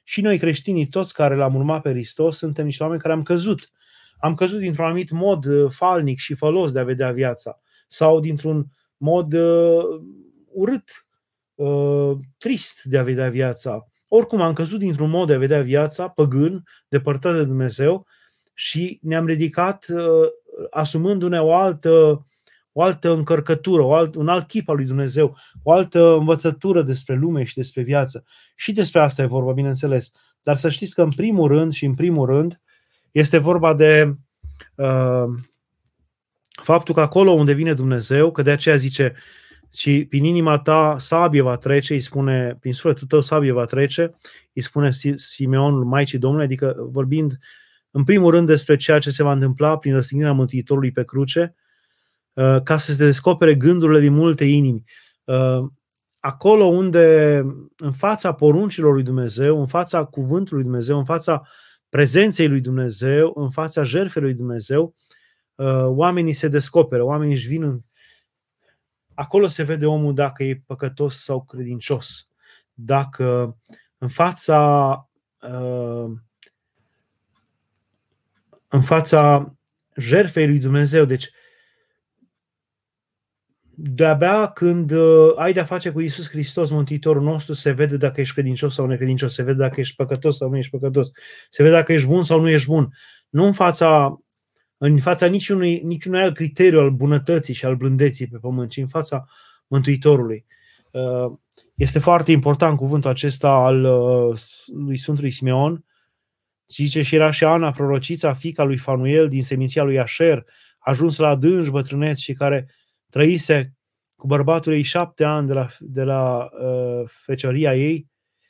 și noi creștinii, toți care l-am urmat pe Hristos, suntem niște oameni care am căzut. Am căzut dintr-un anumit mod ă, falnic și fălos de a vedea viața sau dintr-un mod uh, urât, uh, trist de a vedea viața. Oricum am căzut dintr-un mod de a vedea viața, păgân, depărtat de Dumnezeu și ne-am ridicat uh, asumându-ne o altă, o altă încărcătură, o alt, un alt chip al lui Dumnezeu, o altă învățătură despre lume și despre viață. Și despre asta e vorba, bineînțeles. Dar să știți că în primul rând și în primul rând este vorba de uh, faptul că acolo unde vine Dumnezeu, că de aceea zice și prin inima ta sabie va trece, îi spune, prin sufletul tău sabie va trece, îi spune Simeon Maicii Domnului, adică vorbind în primul rând despre ceea ce se va întâmpla prin răstignirea Mântuitorului pe cruce, uh, ca să se descopere gândurile din multe inimi. Uh, acolo unde, în fața poruncilor lui Dumnezeu, în fața cuvântului lui Dumnezeu, în fața prezenței lui Dumnezeu, în fața jertfei lui Dumnezeu, Uh, oamenii se descoperă, oamenii își vin în... Acolo se vede omul dacă e păcătos sau credincios. Dacă în fața uh, în fața jertfei lui Dumnezeu, deci de-abia când uh, ai de-a face cu Isus Hristos, Mântuitorul nostru, se vede dacă ești credincios sau necredincios, se vede dacă ești păcătos sau nu ești păcătos, se vede dacă ești bun sau nu ești bun. Nu în fața în fața niciunui, niciunui alt criteriu al bunătății și al blândeții pe pământ, ci în fața Mântuitorului. Uh, este foarte important cuvântul acesta al uh, lui Sfântului Simeon. Zice și era și Ana, prorocița, fica lui Fanuel din seminția lui Asher, ajuns la adânci bătrâneț și care trăise cu bărbatul ei șapte ani de la, de la uh, fecioria ei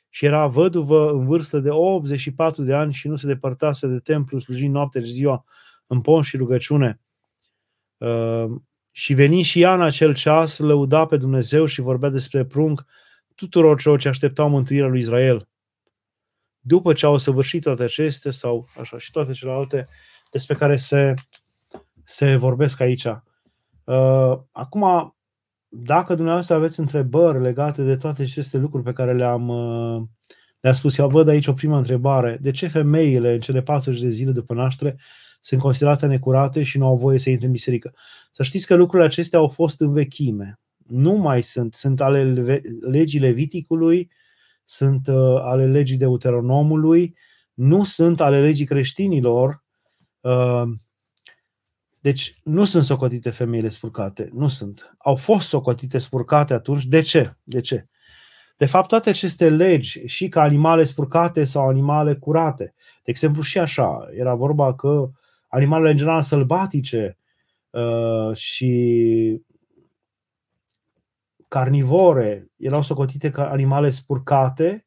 și era văduvă în vârstă de 84 de ani și nu se depărtase de templu slujind noapte și ziua în pon și rugăciune. Uh, și veni și ea în acel ceas, lăuda pe Dumnezeu și vorbea despre prunc tuturor celor ce așteptau mântuirea lui Israel. După ce au săvârșit toate acestea sau așa și toate celelalte despre care se, se vorbesc aici. Uh, acum, dacă dumneavoastră aveți întrebări legate de toate aceste lucruri pe care le-am, uh, le-am spus, eu văd aici o primă întrebare. De ce femeile în cele 40 de zile după naștere sunt considerate necurate și nu au voie să intre în biserică. Să știți că lucrurile acestea au fost în vechime. Nu mai sunt. Sunt ale legii Leviticului, sunt uh, ale legii Deuteronomului, nu sunt ale legii creștinilor. Uh, deci nu sunt socotite femeile spurcate. Nu sunt. Au fost socotite spurcate atunci. De ce? De ce? De fapt, toate aceste legi, și ca animale spurcate sau animale curate, de exemplu și așa, era vorba că animalele în general sălbatice uh, și carnivore erau socotite ca animale spurcate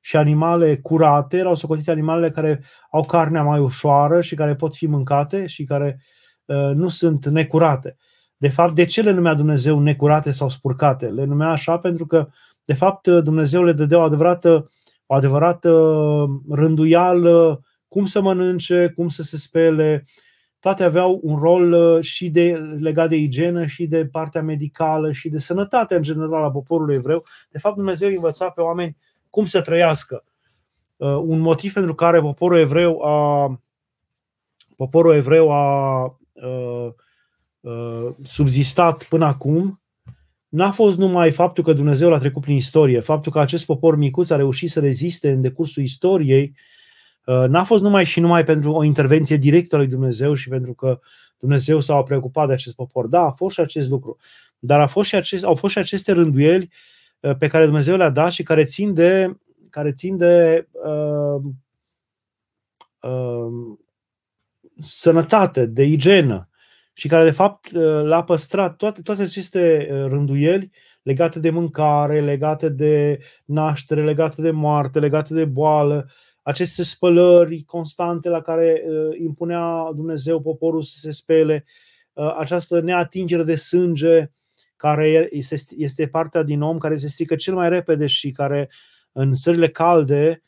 și animale curate erau socotite animalele care au carnea mai ușoară și care pot fi mâncate și care uh, nu sunt necurate. De fapt, de ce le numea Dumnezeu necurate sau spurcate? Le numea așa pentru că, de fapt, Dumnezeu le dădea o adevărată, o adevărată rânduială cum să mănânce, cum să se spele, toate aveau un rol uh, și de, legat de igienă și de partea medicală și de sănătate în general a poporului evreu. De fapt, Dumnezeu învăța pe oameni cum să trăiască. Uh, un motiv pentru care poporul evreu a, poporul evreu a, a, uh, a subzistat până acum n-a fost numai faptul că Dumnezeu l-a trecut prin istorie, faptul că acest popor micuț a reușit să reziste în decursul istoriei Uh, n-a fost numai și numai pentru o intervenție directă a lui Dumnezeu și pentru că Dumnezeu s-a preocupat de acest popor. Da, a fost și acest lucru. Dar a fost și acest, au fost și aceste rânduieli uh, pe care Dumnezeu le-a dat și care țin de, care țin de uh, uh, sănătate, de igienă. și care de fapt l-a păstrat toate, toate aceste rânduieli legate de mâncare, legate de naștere, legate de moarte, legate de boală, aceste spălări constante la care impunea Dumnezeu poporul să se spele, această neatingere de sânge care este partea din om care se strică cel mai repede și care în țările calde,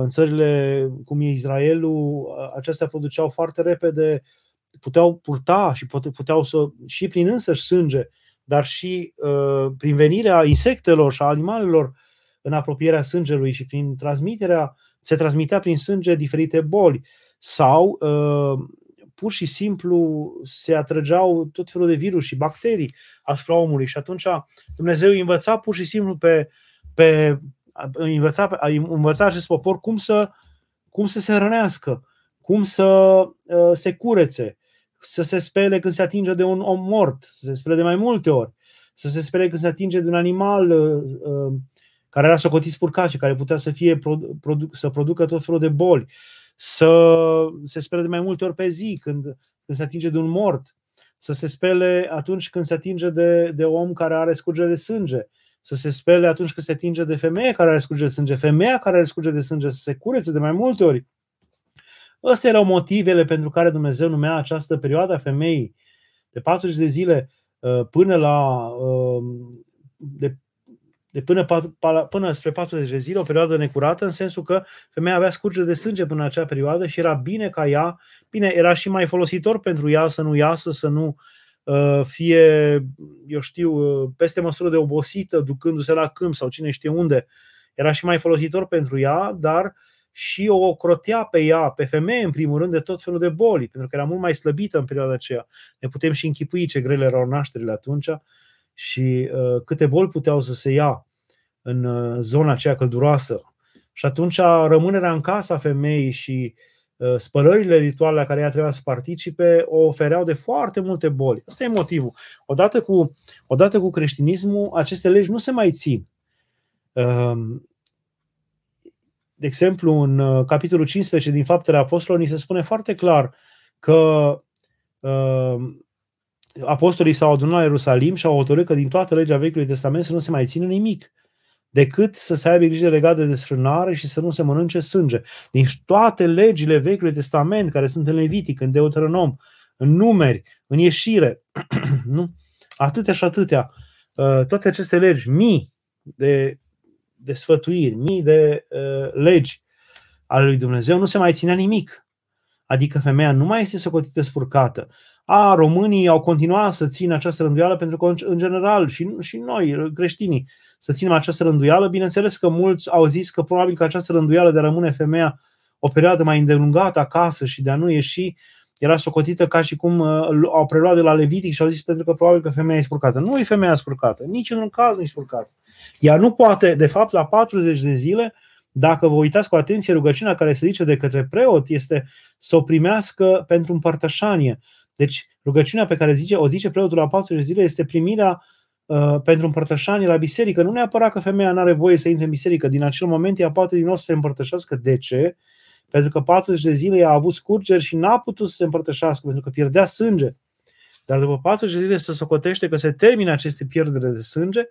în țările cum e Israelul, acestea produceau foarte repede, puteau purta și puteau să, și prin însăși sânge, dar și prin venirea insectelor și a animalelor în apropierea sângelui și prin transmiterea, se transmitea prin sânge diferite boli sau pur și simplu se atrăgeau tot felul de virus și bacterii asupra omului. Și atunci Dumnezeu îi învăța pur și simplu pe, pe învăța, învăța acest popor cum să, cum să se rănească, cum să uh, se curețe, să se spele când se atinge de un om mort, să se spele de mai multe ori, să se spele când se atinge de un animal uh, uh, care era socotit spurcat și care putea să fie produ- să producă tot felul de boli, să se spele de mai multe ori pe zi când, când se atinge de un mort, să se spele atunci când se atinge de, de om care are scurgere de sânge, să se spele atunci când se atinge de femeie care are scurgere de sânge, femeia care are scurgere de sânge să se curețe de mai multe ori. Astea erau motivele pentru care Dumnezeu numea această perioadă a femeii de 40 de zile uh, până la uh, de de până, până spre 40 de zile, o perioadă necurată, în sensul că femeia avea scurgere de sânge până în acea perioadă și era bine ca ea, bine, era și mai folositor pentru ea să nu iasă, să nu uh, fie, eu știu, uh, peste măsură de obosită, ducându-se la câmp sau cine știe unde. Era și mai folositor pentru ea, dar și o crotea pe ea, pe femeie, în primul rând, de tot felul de boli, pentru că era mult mai slăbită în perioada aceea. Ne putem și închipui ce grele erau nașterile atunci și uh, câte boli puteau să se ia în uh, zona aceea călduroasă. Și atunci rămânerea în casa femeii și uh, spălările rituale la care ea trebuia să participe o ofereau de foarte multe boli. Asta e motivul. Odată cu, odată cu creștinismul, aceste legi nu se mai țin. Um, de exemplu, în uh, capitolul 15 din Faptele Apostolilor, ni se spune foarte clar că um, apostolii s-au adunat la Ierusalim și au hotărât că din toată legea Vechiului Testament să nu se mai țină nimic decât să se aibă grijă legată de desfrânare și să nu se mănânce sânge. Din toate legile Vechiului Testament, care sunt în Levitic, în Deuteronom, în numeri, în ieșire, nu? atâtea și atâtea, uh, toate aceste legi, mii de, de sfătuiri, mii de uh, legi ale lui Dumnezeu, nu se mai ținea nimic. Adică femeia nu mai este socotită spurcată a, românii au continuat să țină această rânduială pentru că, în general, și, și noi, creștinii, să ținem această rânduială. Bineînțeles că mulți au zis că probabil că această rânduială de a rămâne femeia o perioadă mai îndelungată acasă și de a nu ieși era socotită ca și cum uh, au preluat de la Levitic și au zis pentru că probabil că femeia e spurcată. Nu e femeia spurcată, nici în un caz nu e spurcată. Ea nu poate, de fapt, la 40 de zile, dacă vă uitați cu atenție, rugăciunea care se zice de către preot este să o primească pentru împărtășanie. Deci rugăciunea pe care zice, o zice preotul la 40 zile este primirea uh, pentru împărtășanie la biserică. Nu neapărat că femeia nu are voie să intre în biserică. Din acel moment ea poate din nou să se împărtășească. De ce? Pentru că 40 de zile ea a avut scurgeri și n-a putut să se împărtășească pentru că pierdea sânge. Dar după 40 de zile se socotește că se termină aceste pierdere de sânge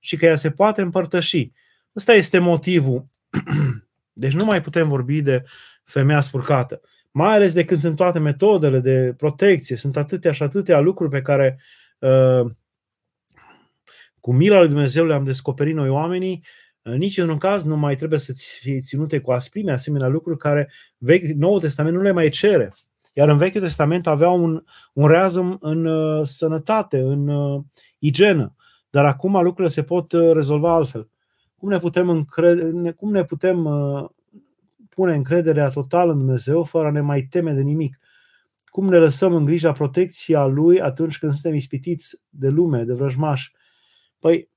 și că ea se poate împărtăși. Ăsta este motivul. Deci nu mai putem vorbi de femeia spurcată mai ales de când sunt toate metodele de protecție, sunt atâtea și atâtea lucruri pe care uh, cu mila lui Dumnezeu le-am descoperit noi oamenii, uh, nici în un caz nu mai trebuie să fie ținute cu asprime asemenea lucruri care vechi, Noul Testament nu le mai cere. Iar în Vechiul Testament avea un, un reazăm în uh, sănătate, în uh, igienă. Dar acum lucrurile se pot uh, rezolva altfel. Cum ne putem, încrede, cum ne putem uh, pune încrederea totală în Dumnezeu fără a ne mai teme de nimic. Cum ne lăsăm în grija protecția Lui atunci când suntem ispitiți de lume, de vrăjmași? Păi,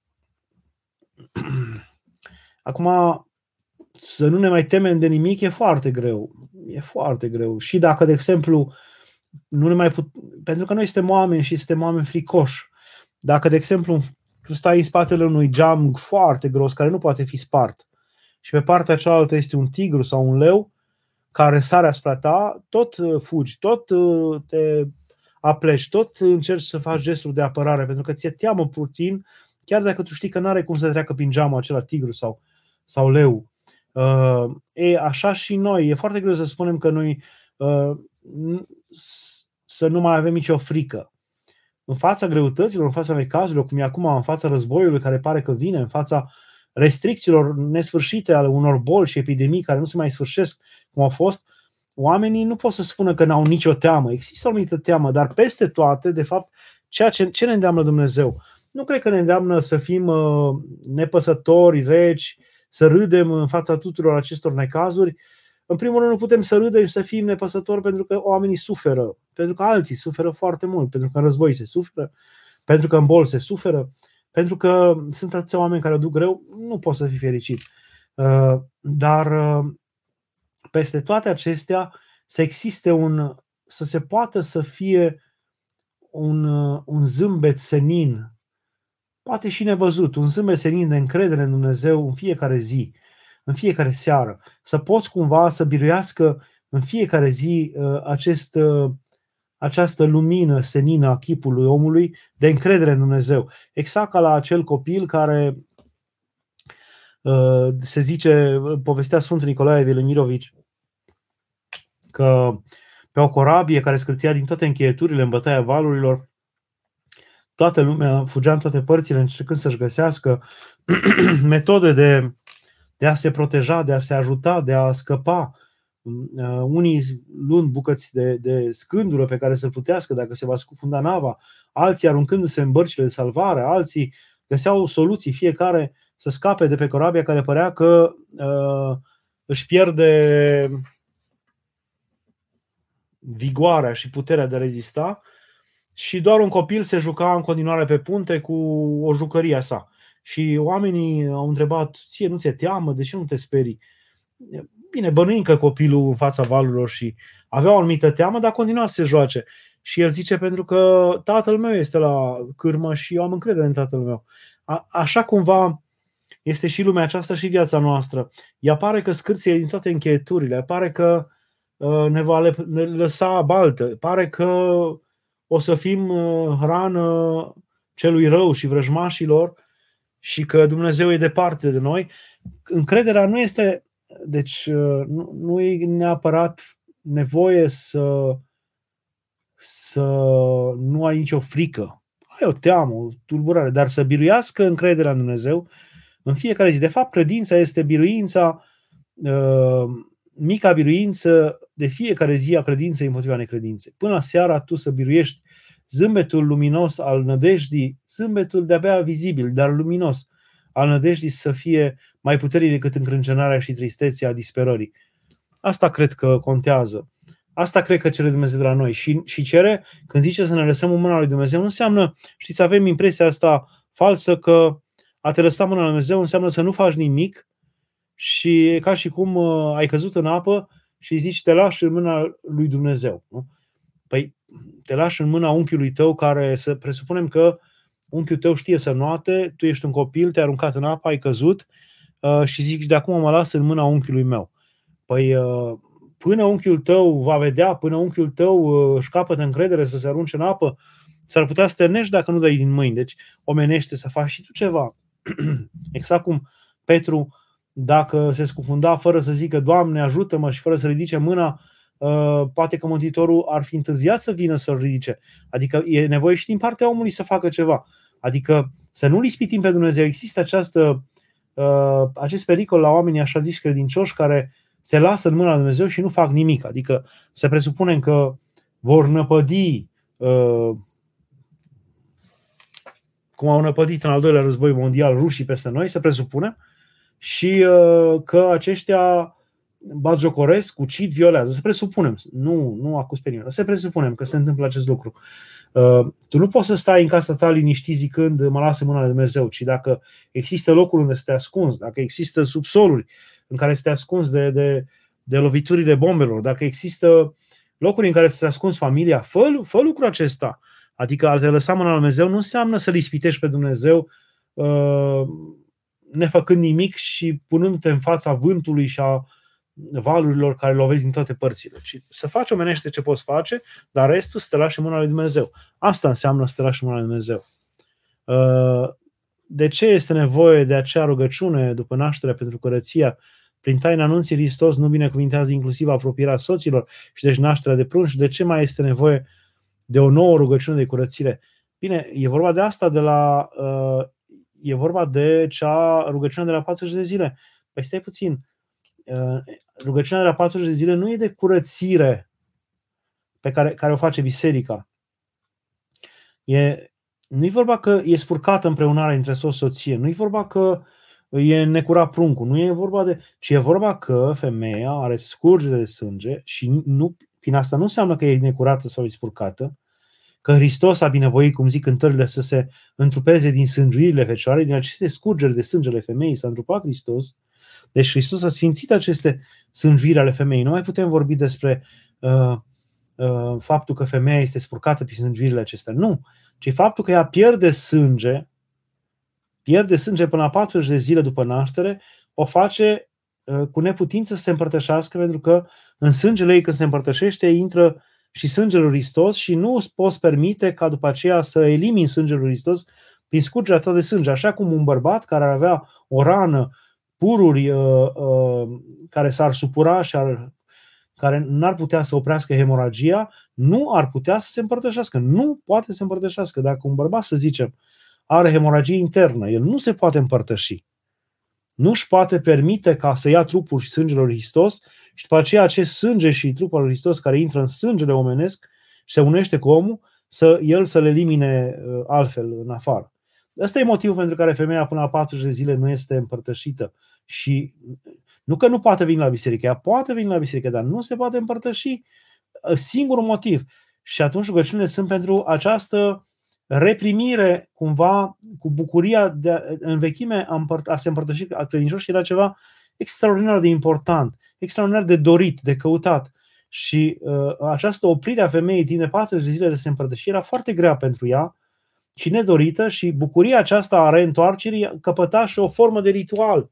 acum, să nu ne mai temem de nimic e foarte greu. E foarte greu. Și dacă, de exemplu, nu ne mai put... pentru că noi suntem oameni și suntem oameni fricoși. Dacă, de exemplu, tu stai în spatele unui geam foarte gros care nu poate fi spart și pe partea cealaltă este un tigru sau un leu care sare asupra ta, tot uh, fugi, tot uh, te apleci, tot încerci să faci gesturi de apărare, pentru că ți-e teamă puțin, chiar dacă tu știi că nu are cum să treacă prin geamă acela tigru sau, sau leu. Uh, e, așa și noi. E foarte greu să spunem că noi uh, să nu mai avem nicio frică. În fața greutăților, în fața necazurilor, cum e acum, în fața războiului care pare că vine, în fața restricțiilor nesfârșite ale unor boli și epidemii care nu se mai sfârșesc cum au fost, oamenii nu pot să spună că n-au nicio teamă. Există o anumită teamă, dar peste toate, de fapt, ceea ce, ce ne îndeamnă Dumnezeu? Nu cred că ne îndeamnă să fim uh, nepăsători, reci, să râdem în fața tuturor acestor necazuri. În primul rând, nu putem să râdem și să fim nepăsători pentru că oamenii suferă, pentru că alții suferă foarte mult, pentru că în război se suferă, pentru că în bol se suferă, pentru că sunt atâția oameni care o duc greu, nu poți să fii fericit. Uh, dar uh, peste toate acestea să existe un, să se poată să fie un, un zâmbet senin, poate și nevăzut, un zâmbet senin de încredere în Dumnezeu în fiecare zi, în fiecare seară, să poți cumva să biruiască în fiecare zi uh, acest, uh, această lumină senină a chipului omului de încredere în Dumnezeu. Exact ca la acel copil care uh, se zice, povestea Sfântul Nicolae Velimirovici, că pe o corabie care scârția din toate încheieturile în bătaia valurilor, toată lumea fugea în toate părțile încercând să-și găsească metode de, de a se proteja, de a se ajuta, de a scăpa. Uh, unii luând bucăți de, de scândură pe care să plutească dacă se va scufunda nava, alții aruncându-se în bărcile de salvare, alții găseau soluții, fiecare să scape de pe corabia care părea că uh, își pierde vigoarea și puterea de a rezista și doar un copil se juca în continuare pe punte cu o jucărie a sa. Și oamenii au întrebat, ție nu ți-e teamă, de ce nu te sperii? Bine, bănuim că copilul în fața valurilor și avea o anumită teamă, dar continua să se joace. Și el zice, pentru că tatăl meu este la cârmă și eu am încredere în tatăl meu. A, așa cumva este și lumea aceasta și viața noastră. Ea pare că scârție din toate încheieturile, pare că uh, ne va lăsa baltă, pare că o să fim uh, hrană celui rău și vrăjmașilor și că Dumnezeu e departe de noi. Încrederea nu este, deci uh, nu, nu e neapărat nevoie să, să nu ai nicio frică. Ai o teamă, o tulburare, dar să biruiască încrederea în Dumnezeu în fiecare zi. De fapt, credința este biruința, uh, mica biruință de fiecare zi a credinței împotriva necredinței. Până la seara tu să biruiești zâmbetul luminos al nădejdii, zâmbetul de-abia vizibil, dar luminos, al nădejdii să fie mai puternic decât încrâncenarea și tristețea disperării. Asta cred că contează. Asta cred că cere Dumnezeu de la noi. Și, și cere, când zice să ne lăsăm în mâna lui Dumnezeu, nu înseamnă, știți, avem impresia asta falsă că a te lăsa mâna lui Dumnezeu înseamnă să nu faci nimic și ca și cum uh, ai căzut în apă și zici te lași în mâna lui Dumnezeu. Nu? Păi te lași în mâna unchiului tău care să presupunem că unchiul tău știe să noate, tu ești un copil, te-ai aruncat în apă, ai căzut uh, și zici de acum mă las în mâna unchiului meu. Păi uh, până unchiul tău va vedea, până unchiul tău uh, își capătă încredere să se arunce în apă, s-ar putea să te nești dacă nu dai din mâini. Deci omenește să faci și tu ceva. exact cum Petru, dacă se scufunda fără să zică Doamne ajută-mă și fără să ridice mâna, Uh, poate că Mântuitorul ar fi întârziat să vină să-l ridice. Adică e nevoie și din partea omului să facă ceva. Adică să nu-L ispitim pe Dumnezeu. Există această, uh, acest pericol la oamenii așa ziși credincioși care se lasă în mâna lui Dumnezeu și nu fac nimic. Adică să presupunem că vor năpădi uh, cum au năpădit în al doilea război mondial rușii peste noi, să presupunem, și că aceștia batjocoresc, ucid, violează. Să presupunem, nu, nu acuz pe nimeni, să presupunem că se întâmplă acest lucru. Uh, tu nu poți să stai în casa ta liniștit zicând mă lasă mâna lui Dumnezeu, ci dacă există locuri unde să te ascunzi, dacă există subsoluri în care să te ascunzi de, de, de loviturile bombelor, dacă există locuri în care să te ascunzi familia, fă, fă lucrul acesta. Adică a te lăsa mâna lui Dumnezeu nu înseamnă să-L ispitești pe Dumnezeu uh, nefăcând nimic și punându-te în fața vântului și a valurilor care lovezi din toate părțile. Ci să faci omenește ce poți face, dar restul să te lași în mâna lui Dumnezeu. Asta înseamnă să te lași în mâna lui Dumnezeu. Uh, de ce este nevoie de acea rugăciune după nașterea pentru curăția? Prin taina anunții Hristos nu binecuvintează inclusiv apropierea soților și deci nașterea de prunci. De ce mai este nevoie de o nouă rugăciune de curățire? Bine, e vorba de asta de la uh, e vorba de cea rugăciune de la 40 de zile. Păi stai puțin. Uh, rugăciunea de la 40 de zile nu e de curățire pe care, care o face biserica. E, nu e vorba că e spurcată împreunarea între soț soție, nu e vorba că e necurat pruncul, nu e vorba de. ci e vorba că femeia are scurgere de sânge și nu, prin asta nu înseamnă că e necurată sau e spurcată, că Hristos a binevoit, cum zic cântările, să se întrupeze din sânguirile fecioare, din aceste scurgeri de sângele femeii s-a întrupat Hristos. Deci Hristos a sfințit aceste sânguiri ale femeii. Nu mai putem vorbi despre uh, uh, faptul că femeia este spurcată prin sânguirile acestea. Nu, ci faptul că ea pierde sânge, pierde sânge până la 40 de zile după naștere, o face uh, cu neputință să se împărtășească, pentru că în sângele ei când se împărtășește intră și sângele lui Hristos și nu îți poți permite ca după aceea să elimini sângele lui Hristos prin scurgerea ta de sânge. Așa cum un bărbat care ar avea o rană, pururi uh, uh, care s-ar supura și ar, care n-ar putea să oprească hemoragia, nu ar putea să se împărtășească. Nu poate să se împărtășească. Dacă un bărbat, să zicem, are hemoragie internă, el nu se poate împărtăși. Nu își poate permite ca să ia trupul și sângele lui Hristos și după aceea acest sânge și trupul lui Hristos care intră în sângele omenesc și se unește cu omul, să el să le elimine uh, altfel în afară. Ăsta e motivul pentru care femeia până la 40 de zile nu este împărtășită. Și nu că nu poate veni la biserică, ea poate veni la biserică, dar nu se poate împărtăși. Uh, singurul motiv. Și atunci rugăciunile sunt pentru această reprimire, cumva, cu bucuria de a, în vechime a, împărt, a se împărtăși a credincioși era ceva extraordinar de important extraordinar de dorit, de căutat. Și uh, această oprire a femeii din 40 de zile de se împărtăși era foarte grea pentru ea și nedorită și bucuria aceasta a reîntoarcerii căpăta și o formă de ritual.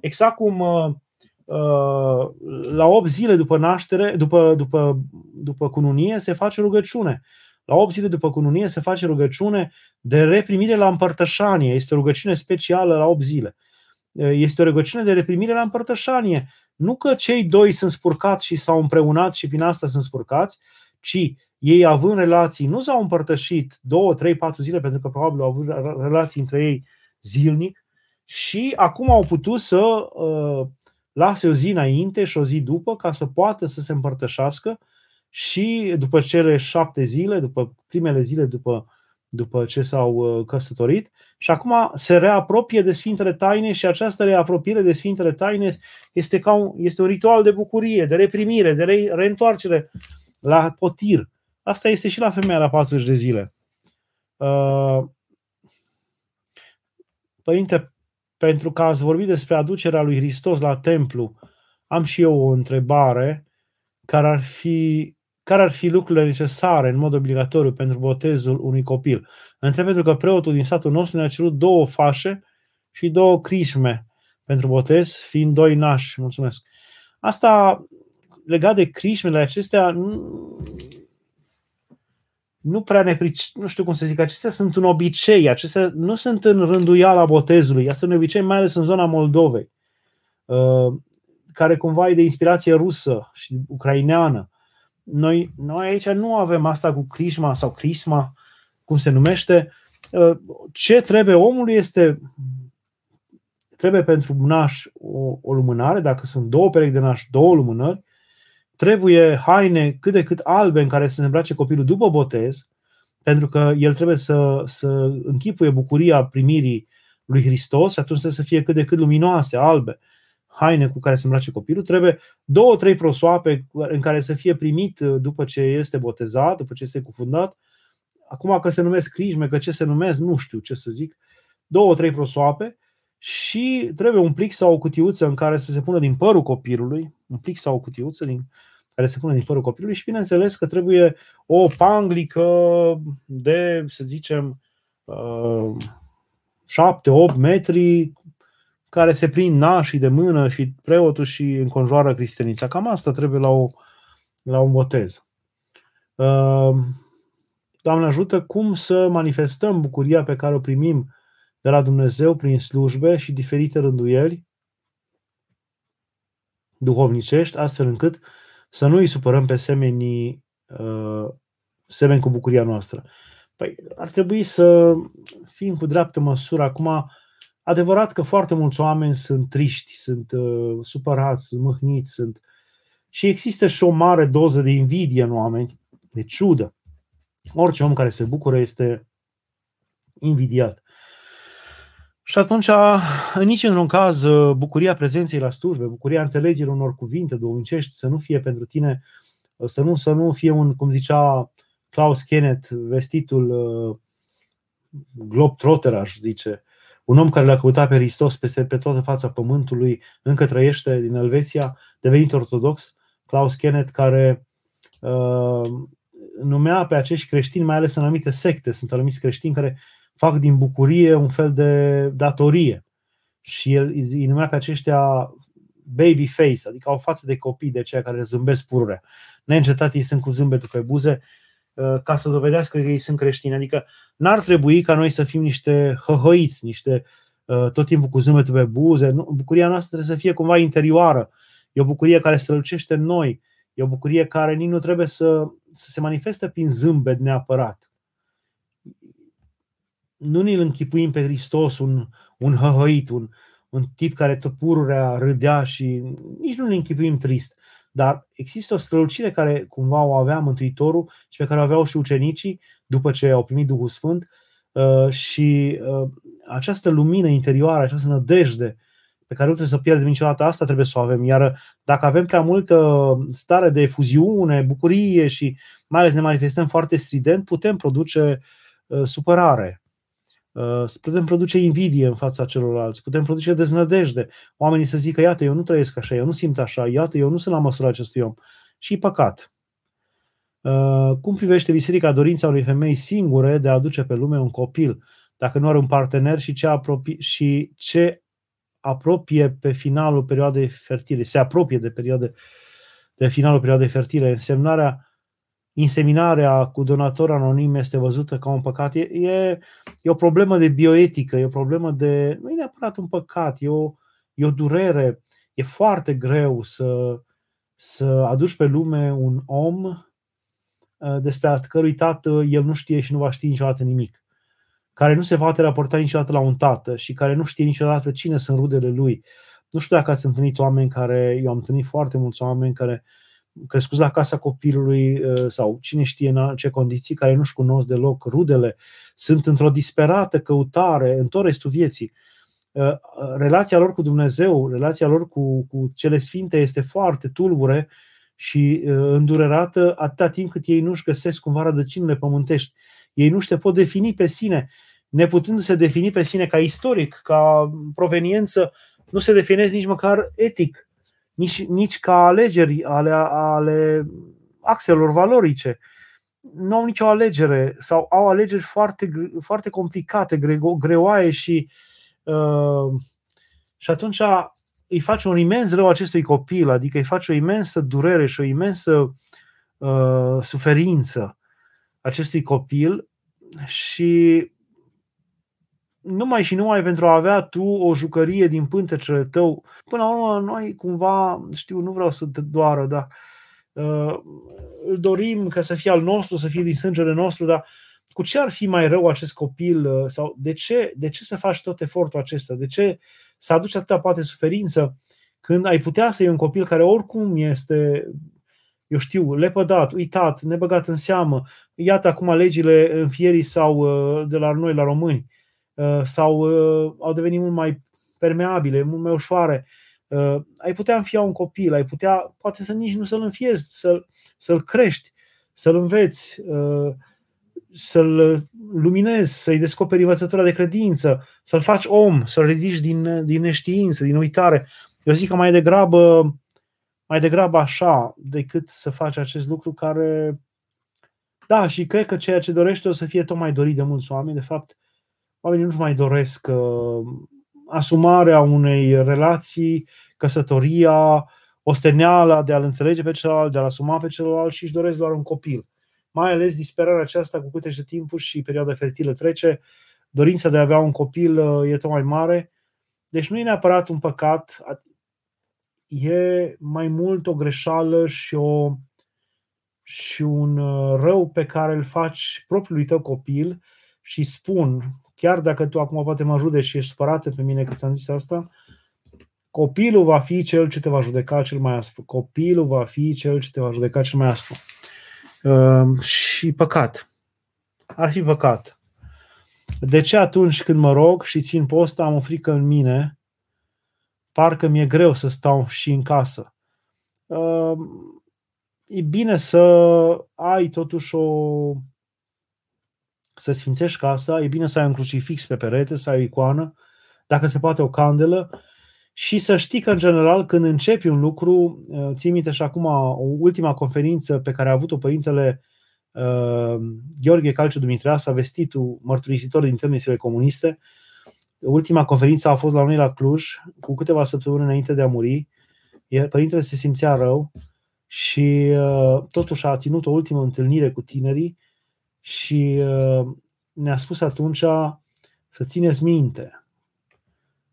Exact cum uh, uh, la 8 zile după naștere, după, după, după cununie, se face rugăciune. La 8 zile după cununie se face rugăciune de reprimire la împărtășanie. Este o rugăciune specială la 8 zile. Uh, este o rugăciune de reprimire la împărtășanie. Nu că cei doi sunt spurcați și s-au împreunat și prin asta sunt spurcați, ci ei având relații, nu s-au împărtășit două, trei, patru zile, pentru că probabil au avut relații între ei zilnic și acum au putut să uh, lase o zi înainte și o zi după ca să poată să se împărtășească și după cele șapte zile, după primele zile după după ce s-au uh, căsătorit și acum se reapropie de Sfintele Taine și această reapropiere de Sfintele Taine este, ca un, este un ritual de bucurie, de reprimire, de re, reîntoarcere la potir. Asta este și la femeia la 40 de zile. Uh, Părinte, pentru că ați vorbit despre aducerea lui Hristos la templu, am și eu o întrebare care ar fi care ar fi lucrurile necesare în mod obligatoriu pentru botezul unui copil. Întreb pentru că preotul din satul nostru ne-a cerut două fașe și două crisme pentru botez, fiind doi nași. Mulțumesc. Asta legat de crismele acestea, nu, nu prea ne pric, nu știu cum să zic, acestea sunt un obicei, acestea nu sunt în rânduiala botezului, asta e un obicei mai ales în zona Moldovei, uh, care cumva e de inspirație rusă și ucraineană. Noi, noi aici nu avem asta cu crisma sau crisma, cum se numește. Uh, ce trebuie omului este trebuie pentru naș o, o lumânare, dacă sunt două perechi de naș, două lumânări, trebuie haine cât de cât albe în care să se îmbrace copilul după botez, pentru că el trebuie să, să închipuie bucuria primirii lui Hristos și atunci trebuie să fie cât de cât luminoase, albe haine cu care se îmbrace copilul, trebuie două, trei prosoape în care să fie primit uh, după ce este botezat, după ce este cufundat. Acum că se numesc crijme, că ce se numesc, nu știu ce să zic. Două, trei prosoape și trebuie un plic sau o cutiuță în care să se pună din părul copilului, un plic sau o cutiuță din care se pune din părul copilului și bineînțeles că trebuie o panglică de, să zicem, 7-8 uh, metri care se prind nașii de mână și preotul și înconjoară cristianița. Cam asta trebuie la, o, la un botez. Uh, Doamne ajută cum să manifestăm bucuria pe care o primim de la Dumnezeu prin slujbe și diferite rânduieli duhovnicești, astfel încât să nu îi supărăm pe semenii, uh, semeni cu bucuria noastră. Păi, ar trebui să fim cu dreaptă măsură. Acum, adevărat că foarte mulți oameni sunt triști, sunt uh, supărați, sunt mâhniți, sunt... și există și o mare doză de invidie în oameni, de ciudă. Orice om care se bucură este invidiat. Și atunci, în nici într-un caz, bucuria prezenței la slujbe, bucuria înțelegerii unor cuvinte domnicești să nu fie pentru tine, să nu, să nu fie un, cum zicea Klaus Kenneth, vestitul uh, globetrotter, aș zice, un om care l-a căutat pe Hristos peste pe toată fața pământului, încă trăiește din Elveția, devenit ortodox, Klaus Kenneth, care uh, numea pe acești creștini, mai ales în anumite secte, sunt anumiți creștini care fac din bucurie un fel de datorie. Și el îi numea pe aceștia baby face, adică o față de copii de aceia care zâmbesc pururea. Neîncetat ei sunt cu zâmbetul pe buze uh, ca să dovedească că ei sunt creștini. Adică n-ar trebui ca noi să fim niște hăhăiți, niște uh, tot timpul cu zâmbetul pe buze. Bucuria noastră trebuie să fie cumva interioară. E o bucurie care strălucește în noi. E o bucurie care nici nu trebuie să, să se manifeste prin zâmbet neapărat nu ne-l închipuim pe Hristos un, un hăhăit, un, un tip care tot pururea râdea și nici nu ne închipuim trist. Dar există o strălucire care cumva o avea Mântuitorul și pe care o aveau și ucenicii după ce au primit Duhul Sfânt uh, și uh, această lumină interioară, această nădejde pe care nu trebuie să pierdem niciodată, asta trebuie să o avem. Iar dacă avem prea multă stare de efuziune, bucurie și mai ales ne manifestăm foarte strident, putem produce uh, supărare. Uh, putem produce invidie în fața celorlalți, putem produce deznădejde. Oamenii să zică, iată, eu nu trăiesc așa, eu nu simt așa, iată, eu nu sunt la măsura acestui om. Și păcat. Uh, cum privește biserica dorința unei femei singure de a aduce pe lume un copil, dacă nu are un partener și ce, apropie, și ce apropie pe finalul perioadei fertile, se apropie de, perioade, de finalul perioadei fertile, însemnarea inseminarea cu donator anonim este văzută ca un păcat, e, e, e o problemă de bioetică, e o problemă de. nu e neapărat un păcat, e o, e o durere. E foarte greu să, să aduci pe lume un om uh, despre al cărui tată el nu știe și nu va ști niciodată nimic, care nu se va raporta niciodată la un tată și care nu știe niciodată cine sunt rudele lui. Nu știu dacă ați întâlnit oameni care, eu am întâlnit foarte mulți oameni care uh, crescuți la casa copilului uh, sau cine știe în ce condiții, care nu-și cunosc deloc rudele, sunt într-o disperată căutare în tot restul vieții. Uh, uh, relația lor cu Dumnezeu, relația lor cu, cu cele sfinte este foarte tulbure și îndurerată atâta timp cât ei nu-și găsesc cumva rădăcinile pământești. Ei nu se pot defini pe sine, neputându-se defini pe sine ca istoric, ca proveniență, nu se definesc nici măcar etic nici, nici ca alegeri ale, ale axelor valorice. Nu au nicio alegere sau au alegeri foarte, foarte complicate, greoaie și, uh, și atunci îi face un imens rău acestui copil, adică îi face o imensă durere și o imensă uh, suferință acestui copil și numai și numai pentru a avea tu o jucărie din pântecele tău. Până la urmă, noi cumva, știu, nu vreau să te doară, dar uh, îl dorim ca să fie al nostru, să fie din sângele nostru, dar cu ce ar fi mai rău acest copil uh, sau de ce, de ce să faci tot efortul acesta? De ce să aduci atâta poate suferință când ai putea să iei un copil care oricum este eu știu, lepădat, uitat, nebăgat în seamă. Iată acum legile înfierii sau uh, de la noi, la români. Uh, sau uh, au devenit mult mai permeabile, mult mai ușoare. Uh, ai putea înfia un copil, ai putea, poate să nici nu să-l înfiezi, să-l, să-l crești, să-l înveți, să-l luminezi, să-i descoperi învățătura de credință, să-l faci om, să-l ridici din, din neștiință, din uitare. Eu zic că mai degrabă, mai degrabă așa decât să faci acest lucru care da, și cred că ceea ce dorește o să fie tot mai dorit de mulți oameni. De fapt, oamenii nu-și mai doresc uh, asumarea unei relații, căsătoria, osteneala de a-l înțelege pe celălalt, de a-l asuma pe celălalt și își doresc doar un copil. Mai ales disperarea aceasta cu câte și timpul și perioada fertilă trece, dorința de a avea un copil uh, e tot mai mare. Deci nu e neapărat un păcat, e mai mult o greșeală și, o, și un uh, rău pe care îl faci propriului tău copil și spun, chiar dacă tu acum poate mă judeci și ești supărată pe mine că ți-am zis asta, copilul va fi cel ce te va judeca cel mai aspru. Copilul va fi cel ce te va judeca cel mai aspru. Uh, și păcat. Ar fi păcat. De ce atunci când mă rog și țin posta am o frică în mine, parcă mi-e greu să stau și în casă. Uh, e bine să ai totuși o... să sfințești casa, e bine să ai un crucifix pe perete, să ai o icoană, dacă se poate o candelă, și să știi că, în general, când începi un lucru, uh, ții minte și acum o ultima conferință pe care a avut-o Părintele uh, Gheorghe Calciu Dumitreasa, vestitul mărturisitor din temnițele comuniste, ultima conferință a fost la noi la Cluj, cu câteva săptămâni înainte de a muri, iar părintele se simțea rău și uh, totuși a ținut o ultimă întâlnire cu tinerii și uh, ne-a spus atunci să țineți minte,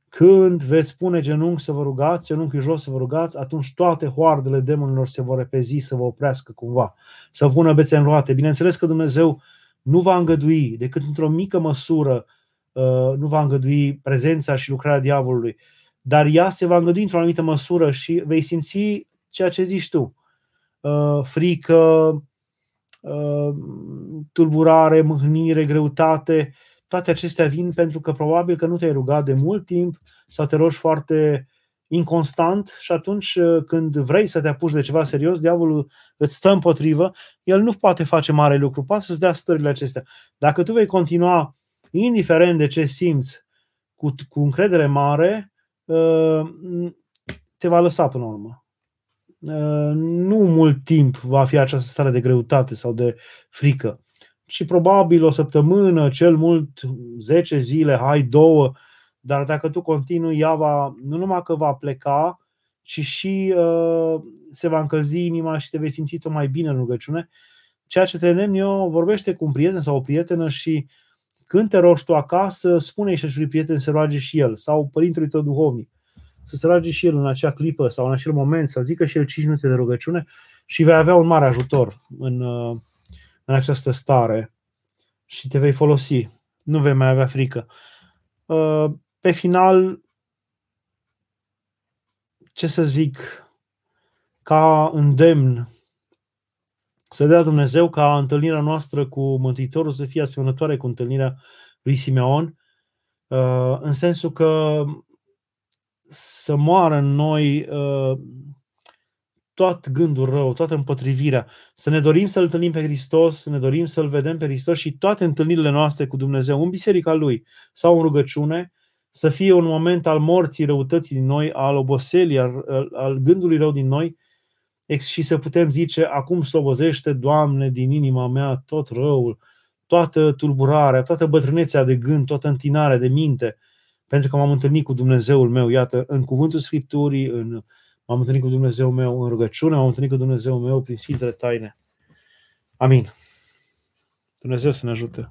când veți pune genunchi să vă rugați, genunchii jos să vă rugați, atunci toate hoardele demonilor se vor repezi să vă oprească cumva, să vă pună bețe în roate. Bineînțeles că Dumnezeu nu va îngădui decât într-o mică măsură, uh, nu va îngădui prezența și lucrarea diavolului, dar ea se va îngădui într-o anumită măsură și vei simți ceea ce zici tu. Uh, frică, uh, tulburare, mâhnire, greutate, toate acestea vin pentru că probabil că nu te-ai rugat de mult timp sau te rogi foarte inconstant și atunci uh, când vrei să te apuci de ceva serios, diavolul îți stă împotrivă, el nu poate face mare lucru, poate să-ți dea stările acestea. Dacă tu vei continua, indiferent de ce simți, cu, cu încredere mare, uh, te va lăsa până la urmă. Uh, nu mult timp va fi această stare de greutate sau de frică și probabil o săptămână, cel mult 10 zile, hai două, dar dacă tu continui, ea va, nu numai că va pleca, ci și uh, se va încălzi inima și te vei simți tot mai bine în rugăciune. Ceea ce te îndemn eu, vorbește cu un prieten sau o prietenă și când te rogi tu acasă, spune-i și acelui prieten să roage și el sau părintelui tău duhovnic să se roage și el în acea clipă sau în acel moment, să zică și el 5 minute de rugăciune și vei avea un mare ajutor în, uh, în această stare și te vei folosi. Nu vei mai avea frică. Uh, pe final, ce să zic, ca îndemn, să dea Dumnezeu ca întâlnirea noastră cu Mântuitorul să fie asemănătoare cu întâlnirea lui Simeon, uh, în sensul că să moară în noi uh, tot gândul rău, toată împotrivirea, să ne dorim să-L întâlnim pe Hristos, să ne dorim să-L vedem pe Hristos și toate întâlnirile noastre cu Dumnezeu în biserica Lui sau în rugăciune, să fie un moment al morții, răutății din noi, al oboselii, al, al gândului rău din noi și să putem zice, acum slobozește, Doamne, din inima mea tot răul, toată tulburarea, toată bătrânețea de gând, toată întinarea de minte, pentru că m-am întâlnit cu Dumnezeul meu, iată, în cuvântul Scripturii, în M-am întâlnit cu Dumnezeu meu în rugăciune, m-am întâlnit cu Dumnezeu meu prin Sfintele Taine. Amin. Dumnezeu să ne ajute.